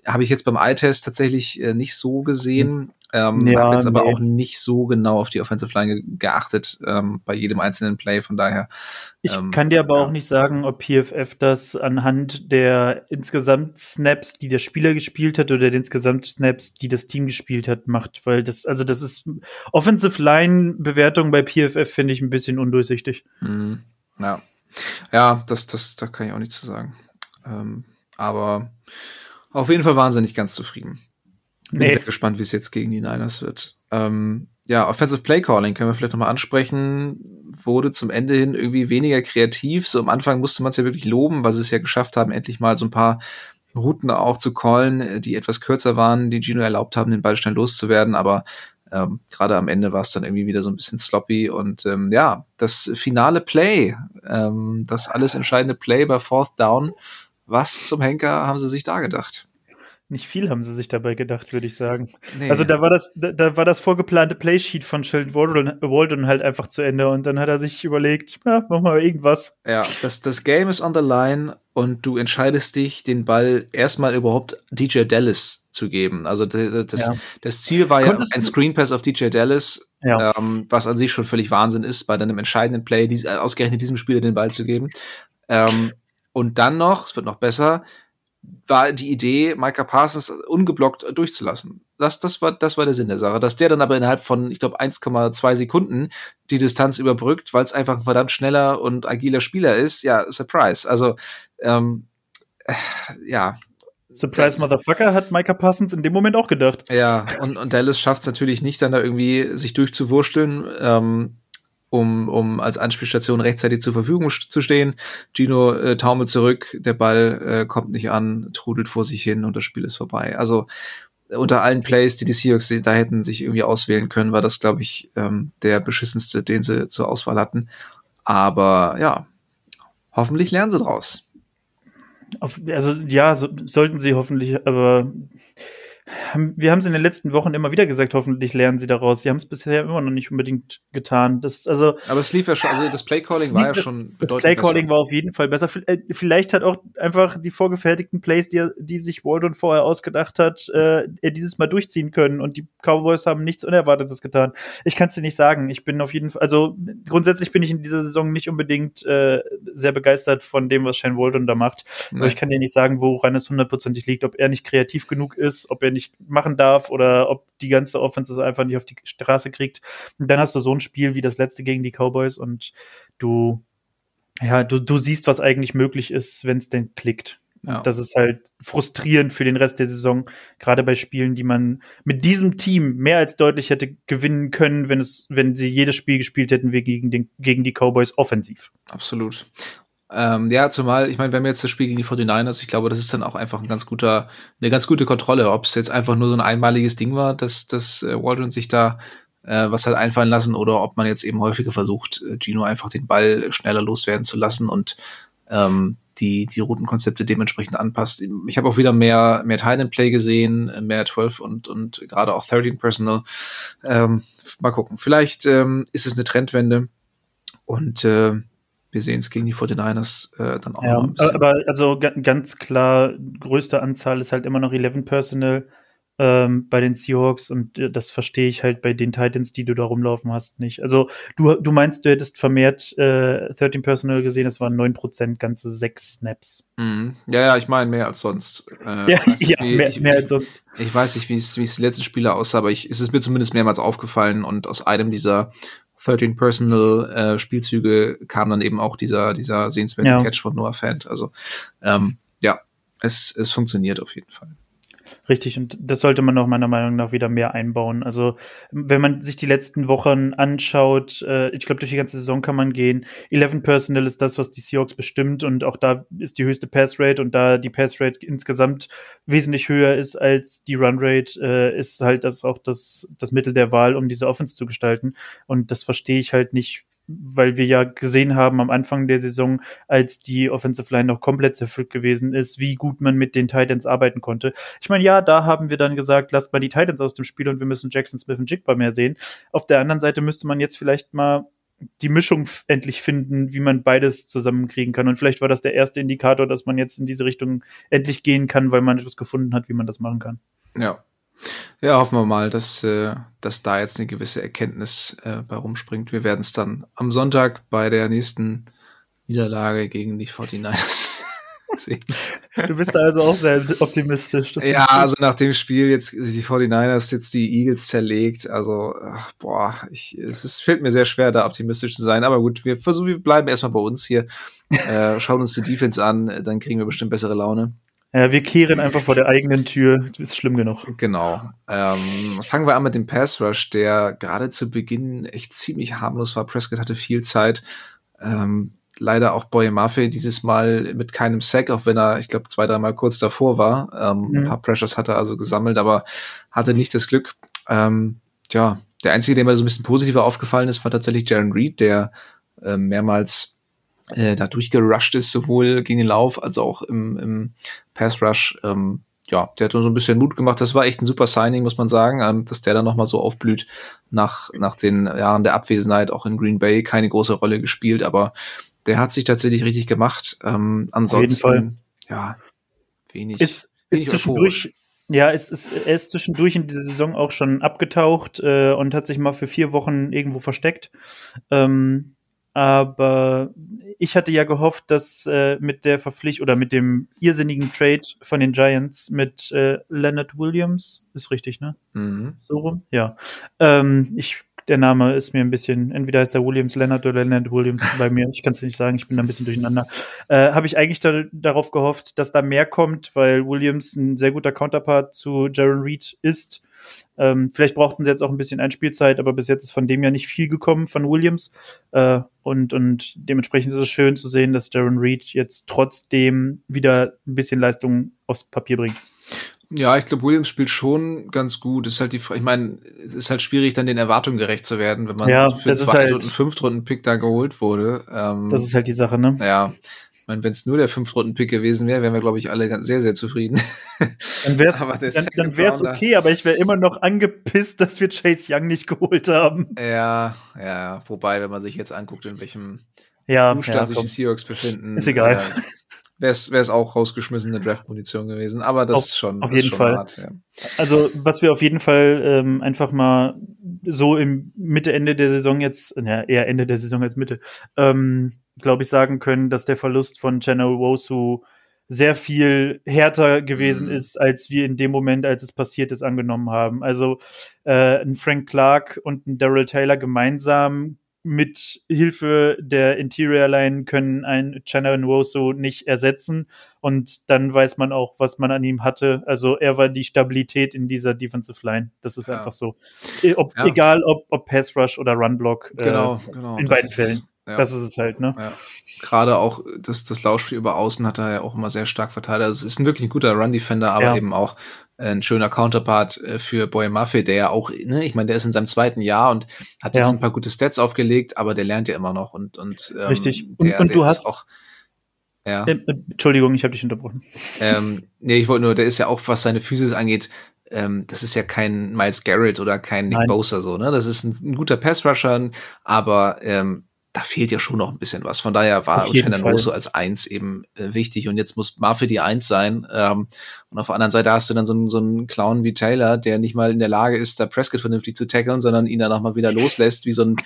habe ich jetzt beim Eye-Test tatsächlich äh, nicht so gesehen. Ähm, ja, habe jetzt aber auch nicht so genau auf die Offensive Line geachtet ähm, bei jedem einzelnen Play. Von daher. Ich ähm, kann dir aber ja. auch nicht sagen, ob PFF das anhand der insgesamt Snaps, die der Spieler gespielt hat, oder den insgesamt Snaps, die das Team gespielt hat, macht, weil das, also das ist Offensive Line Bewertung bei PFF finde ich ein bisschen undurchsichtig. Mhm. Ja. Ja, das, das, da kann ich auch nichts zu sagen. Ähm, aber auf jeden Fall waren sie nicht ganz zufrieden. Bin nee. sehr gespannt, wie es jetzt gegen die Niners wird. Ähm, ja, Offensive Play Calling können wir vielleicht nochmal ansprechen, wurde zum Ende hin irgendwie weniger kreativ. So am Anfang musste man es ja wirklich loben, weil sie es ja geschafft haben, endlich mal so ein paar Routen auch zu callen, die etwas kürzer waren, die Gino erlaubt haben, den Ball schnell loszuwerden. Aber ähm, gerade am Ende war es dann irgendwie wieder so ein bisschen sloppy. Und ähm, ja, das finale Play, ähm, das alles entscheidende Play bei Fourth Down, was zum Henker haben sie sich da gedacht? Nicht viel haben sie sich dabei gedacht, würde ich sagen. Nee. Also da war das, da, da, war das vorgeplante Playsheet von Sheldon Walden, halt einfach zu Ende und dann hat er sich überlegt, ja, machen wir irgendwas. Ja, das, das Game ist on the line und du entscheidest dich, den Ball erstmal überhaupt DJ Dallas zu geben. Also das, das, ja. das Ziel war Konntest ja ein Screen Pass auf DJ Dallas, ja. ähm, was an sich schon völlig Wahnsinn ist, bei deinem entscheidenden Play, dies, ausgerechnet diesem Spieler den Ball zu geben. Ähm, und dann noch, es wird noch besser, war die Idee, Micah Parsons ungeblockt durchzulassen. Das, das, war, das war der Sinn der Sache. Dass der dann aber innerhalb von, ich glaube, 1,2 Sekunden die Distanz überbrückt, weil es einfach ein verdammt schneller und agiler Spieler ist, ja, Surprise. Also, ähm, äh, ja. Surprise Motherfucker hat Micah Parsons in dem Moment auch gedacht. Ja, und, und Dallas schafft es natürlich nicht, dann da irgendwie sich durchzuwurschteln. Ähm, um, um als Anspielstation rechtzeitig zur Verfügung zu stehen. Gino äh, taumelt zurück, der Ball äh, kommt nicht an, trudelt vor sich hin und das Spiel ist vorbei. Also unter allen Plays, die die Seahawks da hätten sich irgendwie auswählen können, war das, glaube ich, ähm, der beschissenste, den sie zur Auswahl hatten. Aber ja, hoffentlich lernen sie draus. Auf, also ja, so, sollten sie hoffentlich, aber wir haben es in den letzten Wochen immer wieder gesagt, hoffentlich lernen sie daraus. Sie haben es bisher immer noch nicht unbedingt getan. Das, also, Aber es lief ja schon, also das Playcalling war ja schon Das Playcalling war auf jeden Fall besser. Äh, vielleicht hat auch einfach die vorgefertigten Plays, die, die sich Waldron vorher ausgedacht hat, äh, dieses Mal durchziehen können und die Cowboys haben nichts Unerwartetes getan. Ich kann es dir nicht sagen. Ich bin auf jeden Fall, also grundsätzlich bin ich in dieser Saison nicht unbedingt äh, sehr begeistert von dem, was Shane Waldron da macht. Nee. Aber ich kann dir nicht sagen, woran es hundertprozentig liegt, ob er nicht kreativ genug ist, ob er nicht machen darf oder ob die ganze Offense es einfach nicht auf die Straße kriegt. Und dann hast du so ein Spiel wie das letzte gegen die Cowboys und du, ja, du, du siehst, was eigentlich möglich ist, wenn es denn klickt. Ja. das ist halt frustrierend für den Rest der Saison, gerade bei Spielen, die man mit diesem Team mehr als deutlich hätte gewinnen können, wenn es, wenn sie jedes Spiel gespielt hätten wie gegen, den, gegen die Cowboys offensiv. Absolut. Ähm, ja, zumal, ich meine, wenn wir jetzt das Spiel gegen die 49ers, ich glaube, das ist dann auch einfach ein ganz guter, eine ganz gute Kontrolle, ob es jetzt einfach nur so ein einmaliges Ding war, dass, dass äh, Waldron sich da äh, was hat einfallen lassen oder ob man jetzt eben häufiger versucht, äh, Gino einfach den Ball schneller loswerden zu lassen und ähm, die, die Routenkonzepte dementsprechend anpasst. Ich habe auch wieder mehr, mehr Time Play gesehen, mehr 12 und, und gerade auch 13 Personal. Ähm, mal gucken. Vielleicht ähm, ist es eine Trendwende und äh, wir sehen es gegen die 49ers äh, dann auch ja, noch Aber also ganz klar, größte Anzahl ist halt immer noch 11 Personal ähm, bei den Seahawks und äh, das verstehe ich halt bei den Titans, die du da rumlaufen hast, nicht. Also du, du meinst, du hättest vermehrt äh, 13 Personal gesehen, das waren 9%, ganze 6 Snaps. Mhm. Ja, ja, ich meine mehr als sonst. Äh, <laughs> ja, ja wie, mehr, ich, mehr, als sonst. Ich, ich weiß nicht, wie es die letzten Spiele aussah, aber ich, es ist mir zumindest mehrmals aufgefallen und aus einem dieser 13 Personal äh, Spielzüge kam dann eben auch dieser, dieser sehenswerte ja. Catch von Noah Fant. Also ähm, ja, es, es funktioniert auf jeden Fall. Richtig, und das sollte man auch meiner Meinung nach wieder mehr einbauen. Also, wenn man sich die letzten Wochen anschaut, äh, ich glaube, durch die ganze Saison kann man gehen. 11 Personal ist das, was die Seahawks bestimmt und auch da ist die höchste Passrate und da die Passrate insgesamt wesentlich höher ist als die Runrate, äh, ist halt das auch das, das Mittel der Wahl, um diese Offense zu gestalten. Und das verstehe ich halt nicht, weil wir ja gesehen haben am Anfang der Saison, als die Offensive Line noch komplett zerpflückt gewesen ist, wie gut man mit den Titans arbeiten konnte. Ich meine, ja, da haben wir dann gesagt, lasst mal die Titans aus dem Spiel und wir müssen Jackson Smith und Jigba mehr sehen. Auf der anderen Seite müsste man jetzt vielleicht mal die Mischung endlich finden, wie man beides zusammenkriegen kann. Und vielleicht war das der erste Indikator, dass man jetzt in diese Richtung endlich gehen kann, weil man etwas gefunden hat, wie man das machen kann. Ja, ja, hoffen wir mal, dass, äh, dass da jetzt eine gewisse Erkenntnis äh, bei rumspringt. Wir werden es dann am Sonntag bei der nächsten Niederlage gegen die 49ers <laughs> sehen. Du bist da also auch sehr optimistisch. ja, also nach dem Spiel jetzt die 49ers jetzt die Eagles zerlegt. Also, ach, boah, ich, es ist, fällt mir sehr schwer, da optimistisch zu sein. Aber gut, wir versuchen, wir bleiben erstmal bei uns hier. äh, schauen uns die Defense an, dann kriegen wir bestimmt bessere Laune. Ja, wir kehren einfach vor der eigenen Tür. Das ist schlimm genug. Genau. Ähm, fangen wir an mit dem Pass Rush, der gerade zu Beginn echt ziemlich harmlos war. Prescott hatte viel Zeit. Ähm, leider auch Boye Maffei dieses Mal mit keinem Sack, auch wenn er, ich glaube, zwei, dreimal kurz davor war. Ähm, mhm. Ein paar Pressures hat er also gesammelt, aber hatte nicht das Glück. Ähm, ja, der einzige, der mir so ein bisschen positiver aufgefallen ist, war tatsächlich Jaron Reed, der äh, mehrmals äh, da durchgerusht ist, sowohl gegen den Lauf als auch im, im Pass Rush. Ähm, ja, der hat uns so ein bisschen Mut gemacht. Das war echt ein super Signing, muss man sagen, ähm, dass der dann nochmal so aufblüht nach, nach den Jahren der Abwesenheit, auch in Green Bay keine große Rolle gespielt, aber der hat sich tatsächlich richtig gemacht. Ähm, ansonsten, ja, wenig. Ist, ist zwischendurch, ja, es ist, er ist zwischendurch in dieser Saison auch schon abgetaucht äh, und hat sich mal für vier Wochen irgendwo versteckt. Ähm, aber ich hatte ja gehofft, dass äh, mit der Verpflichtung oder mit dem irrsinnigen Trade von den Giants mit äh, Leonard Williams, ist richtig, ne? Mhm. So rum? Ja. Ähm, ich, der Name ist mir ein bisschen, entweder heißt er Williams Leonard oder Leonard Williams <laughs> bei mir. Ich kann es nicht sagen, ich bin da ein bisschen durcheinander. Äh, Habe ich eigentlich da, darauf gehofft, dass da mehr kommt, weil Williams ein sehr guter Counterpart zu Jaron Reed ist ähm, vielleicht brauchten sie jetzt auch ein bisschen Einspielzeit, aber bis jetzt ist von dem ja nicht viel gekommen von Williams. Äh, und, und dementsprechend ist es schön zu sehen, dass Darren Reed jetzt trotzdem wieder ein bisschen Leistung aufs Papier bringt. Ja, ich glaube, Williams spielt schon ganz gut. Ist halt die, ich meine, es ist halt schwierig, dann den Erwartungen gerecht zu werden, wenn man ja, für zwei halt, und fünf Runden Pick da geholt wurde. Ähm, das ist halt die Sache, ne? Ja, ich meine, wenn es nur der Fünf-Runden-Pick gewesen wäre, wären wir, glaube ich, alle ganz, sehr, sehr zufrieden. Dann wäre es <laughs> dann, dann wär's okay, aber ich wäre immer noch angepisst, dass wir Chase Young nicht geholt haben. Ja, ja. Wobei, wenn man sich jetzt anguckt, in welchem ja, Zustand ja, sich die Seahawks befinden. Ist egal. Äh, wäre es auch rausgeschmissene Draft-Munition gewesen. Aber das auf, ist schon, auf jeden schon Fall. hart. Ja. Also, was wir auf jeden Fall ähm, einfach mal so im Mitte, Ende der Saison jetzt, ja, eher Ende der Saison als Mitte, ähm, glaube ich, sagen können, dass der Verlust von Channel Wosu sehr viel härter gewesen mhm. ist, als wir in dem Moment, als es passiert ist, angenommen haben. Also äh, ein Frank Clark und ein Daryl Taylor gemeinsam mit Hilfe der Interior Line können ein Channel Nwosu nicht ersetzen und dann weiß man auch, was man an ihm hatte. Also er war die Stabilität in dieser Defensive Line. Das ist ja. einfach so. E, ob, ja. Egal ob, ob Pass Rush oder Run Block. Genau, äh, genau. In beiden Fällen. Ja. Das ist es halt, ne? Ja. Gerade auch das, das Laufspiel über Außen hat er ja auch immer sehr stark verteidigt. Also es ist ein wirklich ein guter Run-Defender, aber ja. eben auch ein schöner Counterpart äh, für Boy Maffei, der ja auch, ne, ich meine, der ist in seinem zweiten Jahr und hat jetzt ein paar gute Stats aufgelegt, aber der lernt ja immer noch und, und ähm, Richtig. Und, der, und du hast auch ja. Äh, Entschuldigung, ich habe dich unterbrochen. Ähm, nee, ich wollte nur, der ist ja auch, was seine Physis angeht, ähm, das ist ja kein Miles Garrett oder kein Nick Nein. Bosa so, ne? Das ist ein, ein guter Pass-Rusher, aber ähm, da fehlt ja schon noch ein bisschen was. Von daher war Rosso als Eins eben äh, wichtig und jetzt muss Murphy die Eins sein. Ähm, und auf der anderen Seite hast du dann so einen, so einen Clown wie Taylor, der nicht mal in der Lage ist, da Prescott vernünftig zu tackeln, sondern ihn dann auch mal wieder loslässt, wie so ein,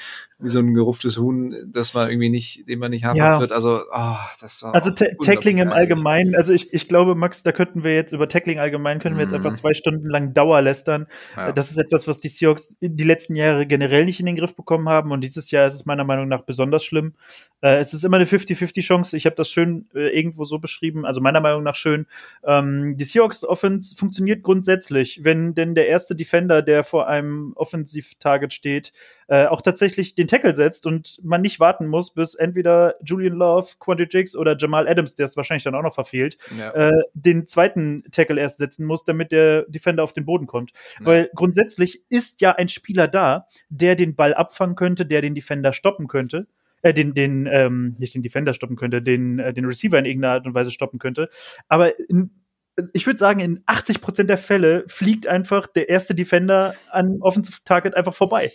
wie so ein gerupftes Huhn, das man irgendwie nicht, den man nicht haben ja. wird. Also, oh, das war. Also Tackling im Allgemeinen, also ich, ich glaube, Max, da könnten wir jetzt über Tackling allgemein, können wir jetzt einfach mhm. zwei Stunden lang Dauer lästern. Ja. Das ist etwas, was die Seahawks die letzten Jahre generell nicht in den Griff bekommen haben und dieses Jahr ist es meiner Meinung nach besonders schlimm. Äh, es ist immer eine 50-50 Chance. Ich habe das schön äh, irgendwo so beschrieben, also meiner Meinung nach schön. Ähm, die Seahawks Offense funktioniert grundsätzlich, wenn denn der erste Defender, der vor einem Offensiv-Target steht, äh, auch tatsächlich den Tackle setzt und man nicht warten muss, bis entweder Julian Love, Quandre Jakes oder Jamal Adams, der es wahrscheinlich dann auch noch verfehlt, ja. äh, den zweiten Tackle erst setzen muss, damit der Defender auf den Boden kommt. Ja. Weil grundsätzlich ist ja ein Spieler da, der den Ball abfangen könnte, der den Defender stoppen könnte äh, den, den, ähm, nicht den Defender stoppen könnte, den, äh, den Receiver in irgendeiner Art und Weise stoppen könnte. Aber in, ich würde sagen, in 80 Prozent der Fälle fliegt einfach der erste Defender an Offensive Target einfach vorbei.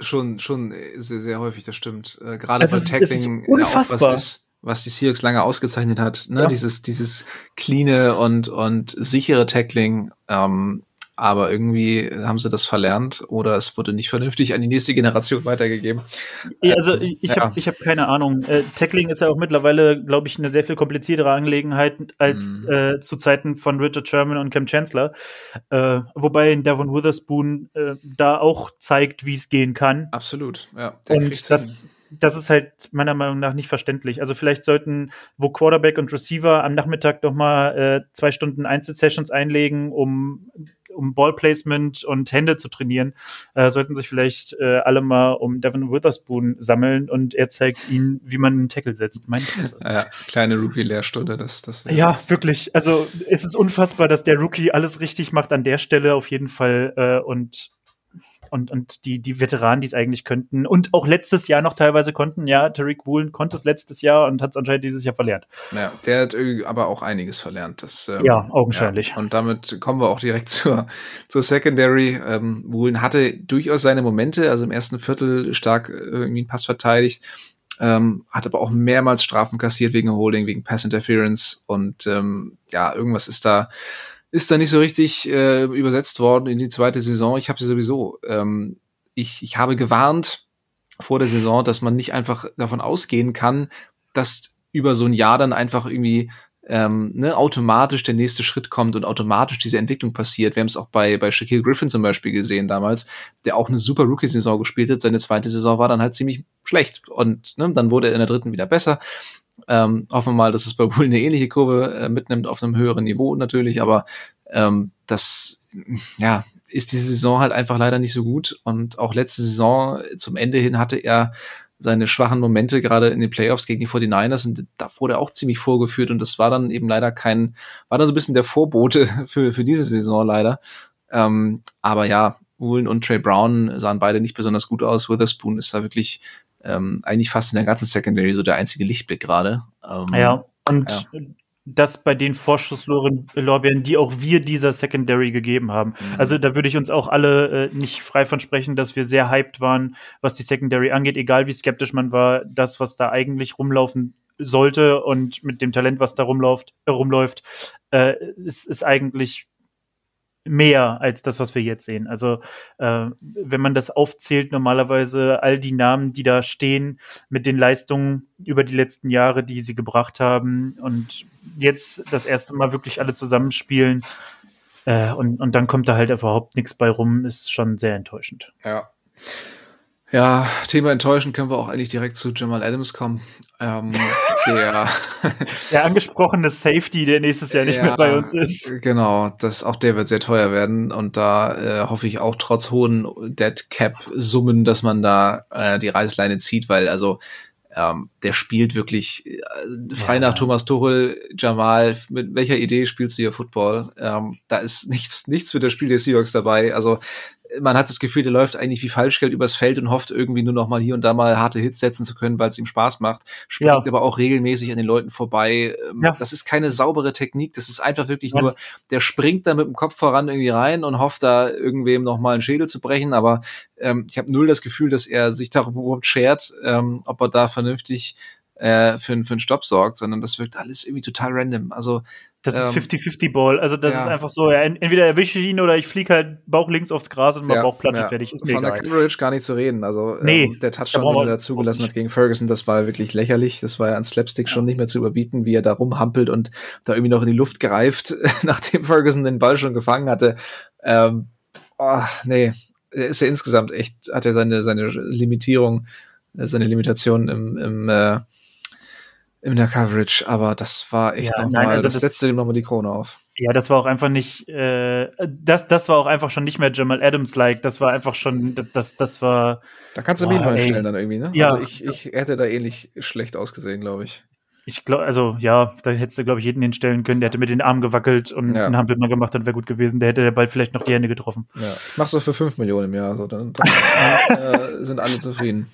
Schon, schon sehr, sehr häufig, das stimmt. Äh, Gerade also beim Tackling, unfassbar. Ja was, ist, was die Seahawks lange ausgezeichnet hat, ne? Ja. Dieses, dieses cleane und, und sichere Tackling, ähm, aber irgendwie haben sie das verlernt oder es wurde nicht vernünftig an die nächste Generation weitergegeben. Also ich ja. habe hab keine Ahnung. Äh, Tackling ist ja auch mittlerweile, glaube ich, eine sehr viel kompliziertere Angelegenheit als mhm. äh, zu Zeiten von Richard Sherman und Cam Chancellor. Äh, wobei Devon Witherspoon äh, da auch zeigt, wie es gehen kann. Absolut, ja. Und das, das ist halt meiner Meinung nach nicht verständlich. Also vielleicht sollten, wo Quarterback und Receiver am Nachmittag noch mal äh, zwei Stunden Einzelsessions einlegen, um um Ballplacement und Hände zu trainieren, äh, sollten sich vielleicht äh, alle mal um Devin Witherspoon sammeln und er zeigt ihnen, wie man einen Tackle setzt. Mein ja, kleine Rookie-Lehrstunde, das, das Ja, das. wirklich. Also es ist unfassbar, dass der Rookie alles richtig macht an der Stelle auf jeden Fall äh, und und, und die, die Veteranen, die es eigentlich könnten und auch letztes Jahr noch teilweise konnten. Ja, Tariq Woolen konnte es letztes Jahr und hat es anscheinend dieses Jahr verlernt. Ja, der hat aber auch einiges verlernt. Das, ähm, ja, augenscheinlich. Ja. Und damit kommen wir auch direkt <laughs> zur, zur Secondary. Ähm, Woolen hatte durchaus seine Momente, also im ersten Viertel stark äh, irgendwie einen Pass verteidigt. Ähm, hat aber auch mehrmals Strafen kassiert wegen Holding, wegen Pass Interference und ähm, ja, irgendwas ist da ist da nicht so richtig äh, übersetzt worden in die zweite Saison. Ich habe sie sowieso. Ähm, ich, ich habe gewarnt vor der Saison, dass man nicht einfach davon ausgehen kann, dass über so ein Jahr dann einfach irgendwie ähm, ne, automatisch der nächste Schritt kommt und automatisch diese Entwicklung passiert. Wir haben es auch bei, bei Shaquille Griffin zum Beispiel gesehen damals, der auch eine super Rookie-Saison gespielt hat. Seine zweite Saison war dann halt ziemlich schlecht und ne, dann wurde er in der dritten wieder besser. Ähm, hoffen wir mal, dass es bei Bull eine ähnliche Kurve äh, mitnimmt auf einem höheren Niveau natürlich, aber ähm, das ja ist diese Saison halt einfach leider nicht so gut und auch letzte Saison zum Ende hin hatte er seine schwachen Momente gerade in den Playoffs gegen die 49ers und da wurde er auch ziemlich vorgeführt und das war dann eben leider kein, war dann so ein bisschen der Vorbote <laughs> für, für diese Saison leider. Ähm, aber ja, Woolen und Trey Brown sahen beide nicht besonders gut aus. Witherspoon ist da wirklich ähm, eigentlich fast in der ganzen Secondary so der einzige Lichtblick gerade. Ähm, ja, und ja. das bei den Vorschusslorbeeren, die auch wir dieser Secondary gegeben haben. Mhm. Also da würde ich uns auch alle äh, nicht frei von sprechen, dass wir sehr hyped waren, was die Secondary angeht, egal wie skeptisch man war, das, was da eigentlich rumlaufen sollte und mit dem Talent, was da rumläuft, äh, rumläuft, äh, ist, ist eigentlich mehr als das, was wir jetzt sehen. Also äh, wenn man das aufzählt, normalerweise all die Namen, die da stehen, mit den Leistungen über die letzten Jahre, die sie gebracht haben und jetzt das erste Mal wirklich alle zusammenspielen äh, und, und dann kommt da halt überhaupt nichts bei rum, ist schon sehr enttäuschend. Ja. Ja, Thema enttäuschend können wir auch eigentlich direkt zu Jamal Adams kommen. Ähm, der, <laughs> der angesprochene Safety, der nächstes Jahr nicht ja, mehr bei uns ist. Genau, das, auch der wird sehr teuer werden und da äh, hoffe ich auch trotz hohen Dead Cap Summen, dass man da äh, die Reißleine zieht, weil also ähm, der spielt wirklich äh, frei ja. nach Thomas Tuchel, Jamal, mit welcher Idee spielst du hier Football? Ähm, da ist nichts, nichts für das Spiel der Seahawks dabei. Also man hat das Gefühl, der läuft eigentlich wie Falschgeld übers Feld und hofft irgendwie nur noch mal hier und da mal harte Hits setzen zu können, weil es ihm Spaß macht. Springt ja. aber auch regelmäßig an den Leuten vorbei. Ähm, ja. Das ist keine saubere Technik. Das ist einfach wirklich ja. nur, der springt da mit dem Kopf voran irgendwie rein und hofft da irgendwem noch mal einen Schädel zu brechen. Aber ähm, ich habe null das Gefühl, dass er sich darüber überhaupt schert, ähm, ob er da vernünftig äh, für, für einen Stopp sorgt, sondern das wirkt alles irgendwie total random. Also das ist 50-50-Ball. Ähm, also das ja. ist einfach so, ja, entweder erwische ich ihn oder ich fliege halt Bauch links aufs Gras und mach ja, Bauch platt ja. fertig. Ist mir Von egal. der Coverage gar nicht zu reden. Also nee, ähm, der Touchdown, den er da zugelassen hat gegen Ferguson, das war wirklich lächerlich. Das war ja an Slapstick schon nicht mehr zu überbieten, wie er da rumhampelt und da irgendwie noch in die Luft greift, <laughs> nachdem Ferguson den Ball schon gefangen hatte. Ähm, oh, nee, er ist ja insgesamt echt, hat er seine, seine Limitierung, seine Limitation im, im äh, in der Coverage, aber das war echt ja, nochmal, also das, das setzte dem nochmal die Krone auf. Ja, das war auch einfach nicht, äh, das, das war auch einfach schon nicht mehr Jamal Adams-like, das war einfach schon, das, das war. Da kannst du boah, Meme stellen dann irgendwie, ne? Ja. Also ich, ich hätte da ähnlich schlecht ausgesehen, glaube ich. Ich glaube, also ja, da hättest du, glaube ich, jeden hinstellen können. Der hätte mit den Armen gewackelt und ja. einen Hampel mal gemacht, dann wäre gut gewesen. Der hätte der Ball vielleicht noch die Hände getroffen. Ja. Machst du für 5 Millionen im Jahr, so dann, dann <laughs> äh, sind alle zufrieden.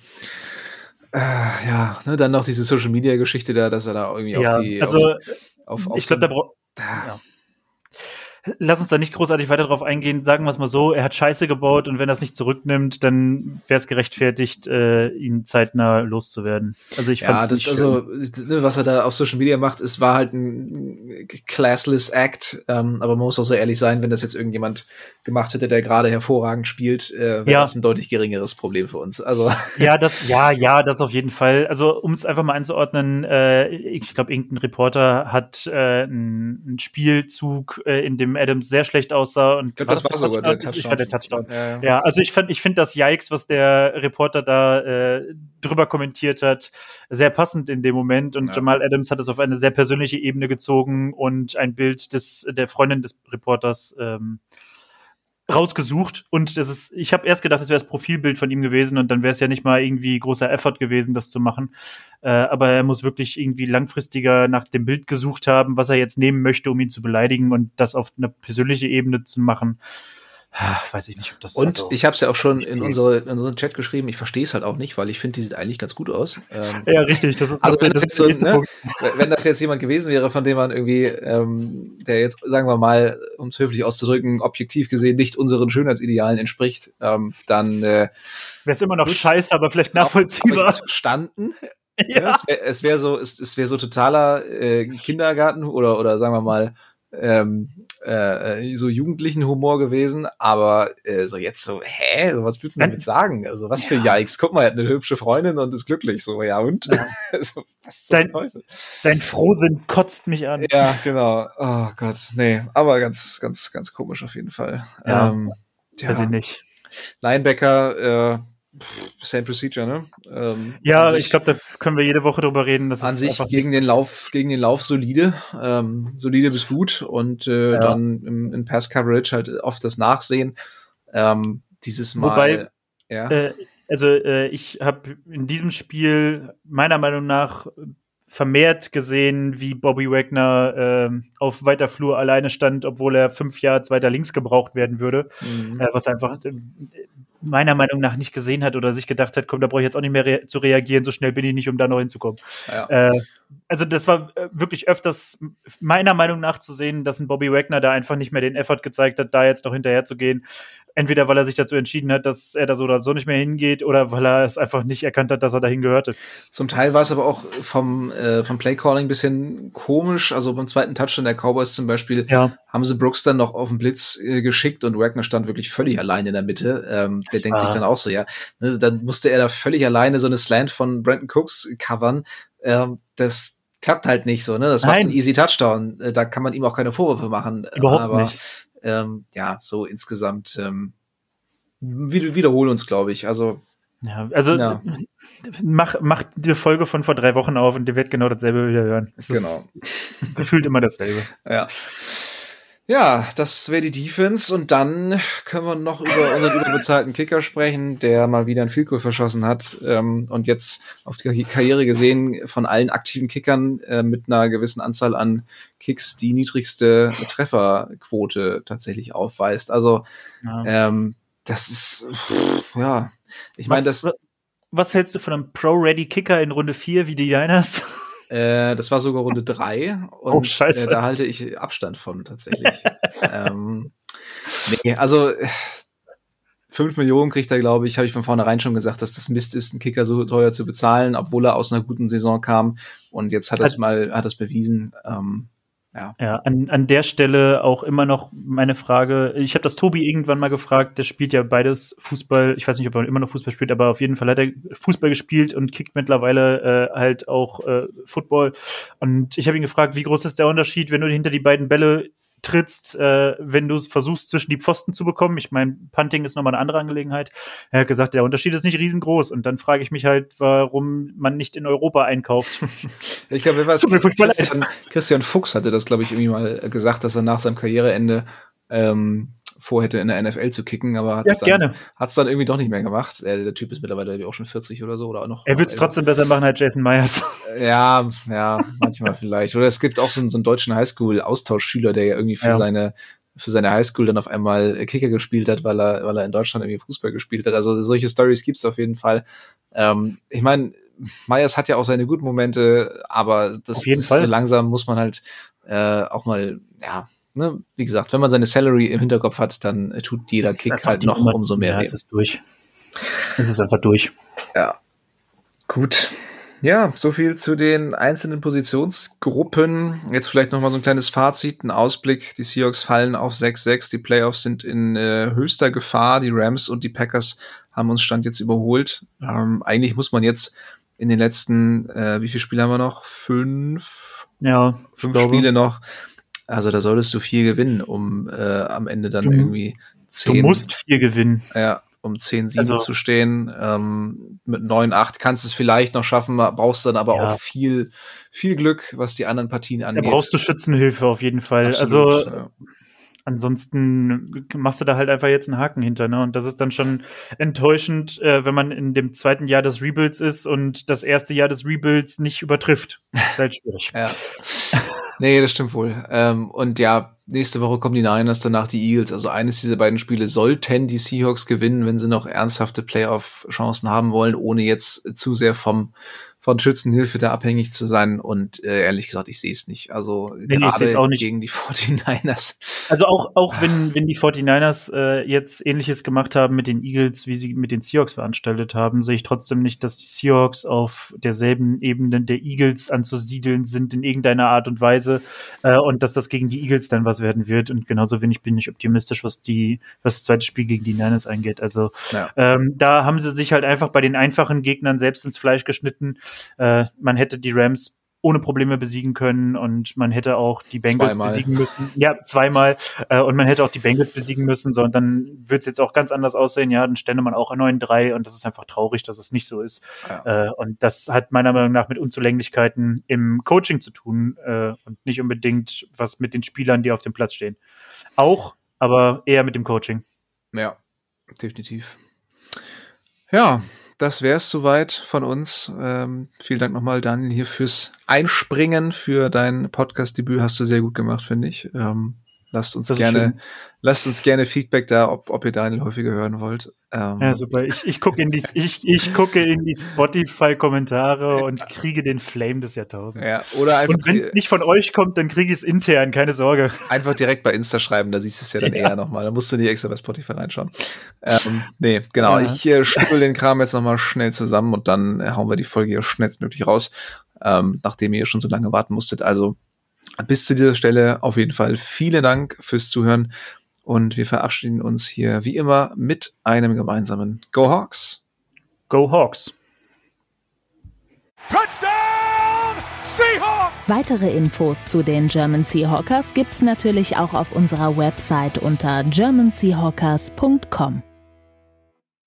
Äh, ja, ne, dann noch diese Social Media Geschichte da, dass er da irgendwie ja, auf die. Also, auf, auf, ich glaube, da braucht. Ja. Lass uns da nicht großartig weiter drauf eingehen. Sagen wir es mal so: Er hat Scheiße gebaut und wenn er es nicht zurücknimmt, dann wäre es gerechtfertigt, äh, ihn zeitnah loszuwerden. Also ich fand ja, das also ne, was er da auf Social Media macht, es war halt ein classless Act. Ähm, aber man muss auch so ehrlich sein, wenn das jetzt irgendjemand gemacht hätte, der gerade hervorragend spielt, äh, wäre Ja. das ein deutlich geringeres Problem für uns. Also <laughs> Ja, das, ja, ja, das auf jeden Fall. Also, um es einfach mal einzuordnen, äh, ich glaube, irgendein Reporter hat äh, einen Spielzug, äh, in dem Adams sehr schlecht aussah und ich glaube, das war der sogar der Touchdown? Ich fand der Touchdown. Ja, Ja, also ich fand, ich finde das Yikes, was der Reporter da äh, drüber kommentiert hat, sehr passend in dem Moment. Und Ja. Jamal Adams hat es auf eine sehr persönliche Ebene gezogen und ein Bild des der Freundin des Reporters ähm, rausgesucht. Und das ist, ich habe erst gedacht, das wäre das Profilbild von ihm gewesen und dann wäre es ja nicht mal irgendwie großer Effort gewesen, das zu machen. Äh, aber er muss wirklich irgendwie langfristiger nach dem Bild gesucht haben, was er jetzt nehmen möchte, um ihn zu beleidigen und das auf eine persönliche Ebene zu machen. Weiß ich nicht, ob das Und also- ich habe es ja auch schon in, unsere, in unseren Chat geschrieben, ich verstehe es halt auch nicht, weil ich finde, die sieht eigentlich ganz gut aus. Ähm, Ja, richtig. Das ist, Also wenn das so, ne, Punkt. wenn das jetzt jemand gewesen wäre, von dem man irgendwie, ähm, der jetzt, sagen wir mal, um es höflich auszudrücken, objektiv gesehen nicht unseren Schönheitsidealen entspricht, ähm, dann äh, Wäre es immer noch Gut. scheiße, aber vielleicht nachvollziehbar. verstanden. <laughs> Ja. Ja. Es wäre es wär so, es, es wäre so totaler äh, Kindergarten oder oder sagen wir mal ähm, äh, so jugendlichen Humor gewesen, aber äh, so jetzt so, hä, so, was willst du damit sagen? Also was für Yikes? Guck mal, er hat eine hübsche Freundin und ist glücklich, so ja und Ja. <laughs> so, was zum Dein- Teufel? Dein Frohsinn kotzt mich an. Ja, genau. Oh Gott, nee, aber ganz, ganz, ganz komisch auf jeden Fall. Ja. Ähm, Weiß ich ja, nicht. Linebacker, äh, same procedure, ne? Ähm, Ja, sich- ich glaube, da können wir jede Woche drüber reden. Das an sich gegen den. Lauf, gegen den Lauf solide, ähm, solide bis gut und äh, Ja. dann im, im Pass Coverage halt oft das Nachsehen. Ähm, dieses Mal, Wobei, ja, Äh, also äh, ich habe in diesem Spiel meiner Meinung nach vermehrt gesehen, wie Bobby Wagner ähm, auf weiter Flur alleine stand, obwohl er fünf Yards weiter links gebraucht werden würde. mhm. äh, was einfach äh, meiner Meinung nach nicht gesehen hat oder sich gedacht hat, komm, da brauche ich jetzt auch nicht mehr rea zu reagieren, so schnell bin ich nicht, um da noch hinzukommen. ja. Äh, also das war äh, wirklich öfters meiner Meinung nach zu sehen, dass ein Bobby Wagner da einfach nicht mehr den Effort gezeigt hat, da jetzt noch hinterher zu gehen. Entweder weil er sich dazu entschieden hat, dass er da so oder so nicht mehr hingeht, oder weil er es einfach nicht erkannt hat, dass er dahin gehörte. Zum Teil war es aber auch vom, äh, vom Playcalling ein bisschen komisch. Also beim zweiten Touchdown der Cowboys zum Beispiel Ja. haben sie Brooks dann noch auf den Blitz äh, geschickt und Wagner stand wirklich völlig allein in der Mitte. Ähm, der Das denkt sich dann auch so, ja, ne, dann musste er da völlig alleine so eine Slant von Brandon Cooks covern. Ähm, das klappt halt nicht so, ne? Das war ein easy Touchdown. Äh, da kann man ihm auch keine Vorwürfe machen. Überhaupt aber, nicht. Ähm, ja, so insgesamt ähm, wir wiederholen uns, glaube ich. Also Ja, also Ja. mach, mach die Folge von vor drei Wochen auf und ihr werdet genau dasselbe wieder hören. Es Genau. gefühlt immer dasselbe. Ja. Ja, das wäre die Defense und dann können wir noch über unseren <laughs> überbezahlten Kicker sprechen, der mal wieder ein Field Goal verschossen hat ähm, und jetzt auf die Karriere gesehen von allen aktiven Kickern äh, mit einer gewissen Anzahl an Kicks die niedrigste Trefferquote tatsächlich aufweist. Also Ja. ähm, das ist pff, ja, ich meine das was hältst du von einem Pro-Ready-Kicker in Runde 4 wie die Niners? Äh, das war sogar Runde drei <laughs> und Oh, scheiße. Äh, da halte ich Abstand von tatsächlich. <laughs> ähm, nee, also äh, fünf Millionen kriegt er, glaube ich, habe ich von vornherein schon gesagt, dass das Mist ist, einen Kicker so teuer zu bezahlen, obwohl er aus einer guten Saison kam und jetzt hat er es Also- mal, hat es bewiesen. Ähm, ja. Ja, an, an der Stelle auch immer noch meine Frage. Ich habe das Tobi irgendwann mal gefragt, der spielt ja beides Fußball. Ich weiß nicht, ob er immer noch Fußball spielt, aber auf jeden Fall hat er Fußball gespielt und kickt mittlerweile äh, halt auch äh, Football. Und ich habe ihn gefragt, wie groß ist der Unterschied, wenn du hinter die beiden Bälle trittst, äh, wenn du versuchst, zwischen die Pfosten zu bekommen. Ich meine, Punting ist nochmal eine andere Angelegenheit. Er hat gesagt, der Unterschied ist nicht riesengroß. Und dann frage ich mich halt, warum man nicht in Europa einkauft. <laughs> Ich glaube. Christian, Christian Fuchs hatte das, glaube ich, irgendwie mal gesagt, dass er nach seinem Karriereende ähm, vorhätte, in der NFL zu kicken, aber hat ja, es dann, gerne. hat's dann irgendwie doch nicht mehr gemacht. Äh, der Typ ist mittlerweile auch schon 40 oder so oder auch noch. Er wird es trotzdem besser machen als Jason Myers. <laughs> Ja, ja, manchmal <laughs> vielleicht. Oder es gibt auch so, einen- so einen deutschen Highschool-Austauschschüler, der ja irgendwie für Ja. seine für seine Highschool dann auf einmal Kicker gespielt hat, weil er, weil er in Deutschland irgendwie Fußball gespielt hat. Also solche Stories gibt's auf jeden Fall. Ähm, ich meine, Myers hat ja auch seine guten Momente, aber das, Auf jeden das Fall. so langsam muss man halt äh, auch mal, ja, ne, wie gesagt, wenn man seine Salary im Hinterkopf hat, dann äh, tut jeder Kick halt noch Nummer- umso mehr Ja, weh. es ist durch. Es ist einfach durch. Ja. Gut. Ja, so viel zu den einzelnen Positionsgruppen. Jetzt vielleicht noch mal so ein kleines Fazit, ein Ausblick. Die Seahawks fallen auf 6-6. Die Playoffs sind in äh, höchster Gefahr. Die Rams und die Packers haben uns Stand jetzt überholt. Ähm, eigentlich muss man jetzt in den letzten, äh, wie viele Spiele haben wir noch? Fünf? Ja, fünf Spiele noch. Also da solltest du vier gewinnen, um äh, am Ende dann du, irgendwie zehn. Du musst vier gewinnen. Ja, um 10-7 also, zu stehen. Ähm, mit 9-8 kannst du es vielleicht noch schaffen, brauchst dann aber ja. auch viel, viel Glück, was die anderen Partien angeht. Da brauchst du Schützenhilfe auf jeden Fall. Absolut, also ja. ansonsten machst du da halt einfach jetzt einen Haken hinter, ne? Und das ist dann schon enttäuschend, äh, wenn man in dem zweiten Jahr des Rebuilds ist und das erste Jahr des Rebuilds nicht übertrifft. Das ist halt schwierig. <laughs> ja. Nee, das stimmt wohl. Ähm, und ja, nächste Woche kommen die Niners, danach die Eagles. Also eines dieser beiden Spiele sollten die Seahawks gewinnen, wenn sie noch ernsthafte Playoff-Chancen haben wollen, ohne jetzt zu sehr vom von Schützenhilfe da abhängig zu sein. Und äh, ehrlich gesagt, ich sehe es nicht. Also nee, gerade auch nicht. gegen die <laughs> 49ers. Also auch, auch wenn, wenn die 49ers äh, jetzt ähnliches gemacht haben mit den Eagles, wie sie mit den Seahawks veranstaltet haben, sehe ich trotzdem nicht, dass die Seahawks auf derselben Ebene der Eagles anzusiedeln sind in irgendeiner Art und Weise äh, und dass das gegen die Eagles dann was werden wird. Und genauso wenig bin ich optimistisch, was die, was das zweite Spiel gegen die Niners eingeht. Also ja. ähm, da haben sie sich halt einfach bei den einfachen Gegnern selbst ins Fleisch geschnitten äh, man hätte die Rams ohne Probleme besiegen können und man hätte auch die Bengals zweimal. besiegen müssen. Ja, zweimal. Äh, und man hätte auch die Bengals besiegen müssen, so, und dann wird es jetzt auch ganz anders aussehen. Ja, dann stände man auch an 9-3 und das ist einfach traurig, dass es nicht so ist. Ja. Äh, und das hat meiner Meinung nach mit Unzulänglichkeiten im Coaching zu tun äh, und nicht unbedingt was mit den Spielern, die auf dem Platz stehen. Auch, aber eher mit dem Coaching. Ja, definitiv. Ja, das wäre es soweit von uns. Ähm, vielen Dank nochmal, Daniel, hier fürs Einspringen, für dein Podcast-Debüt. Hast du sehr gut gemacht, finde ich. Ähm, lasst uns gerne, lasst uns gerne Feedback da, ob, ob ihr Daniel häufiger hören wollt. Ähm, ja, super. Ich, ich gucke in die, <laughs> ich, ich gucke in die Spotify-Kommentare und kriege den Flame des Jahrtausends. Ja, oder einfach. Und wenn es nicht von euch kommt, dann kriege ich es intern, keine Sorge. Einfach direkt bei Insta schreiben, da siehst du es ja dann ja. eher nochmal. Da musst du nicht extra bei Spotify reinschauen. Ähm, nee, genau. Ja. Ich äh, schüttel den Kram jetzt nochmal schnell zusammen und dann hauen wir die Folge hier schnellstmöglich raus, ähm, nachdem ihr schon so lange warten musstet. Also bis zu dieser Stelle auf jeden Fall vielen Dank fürs Zuhören. Und wir verabschieden uns hier wie immer mit einem gemeinsamen Go Hawks. Go Hawks. Touchdown Seahawks! Weitere Infos zu den German Seahawkers gibt's natürlich auch auf unserer Website unter germanseahawkers.com.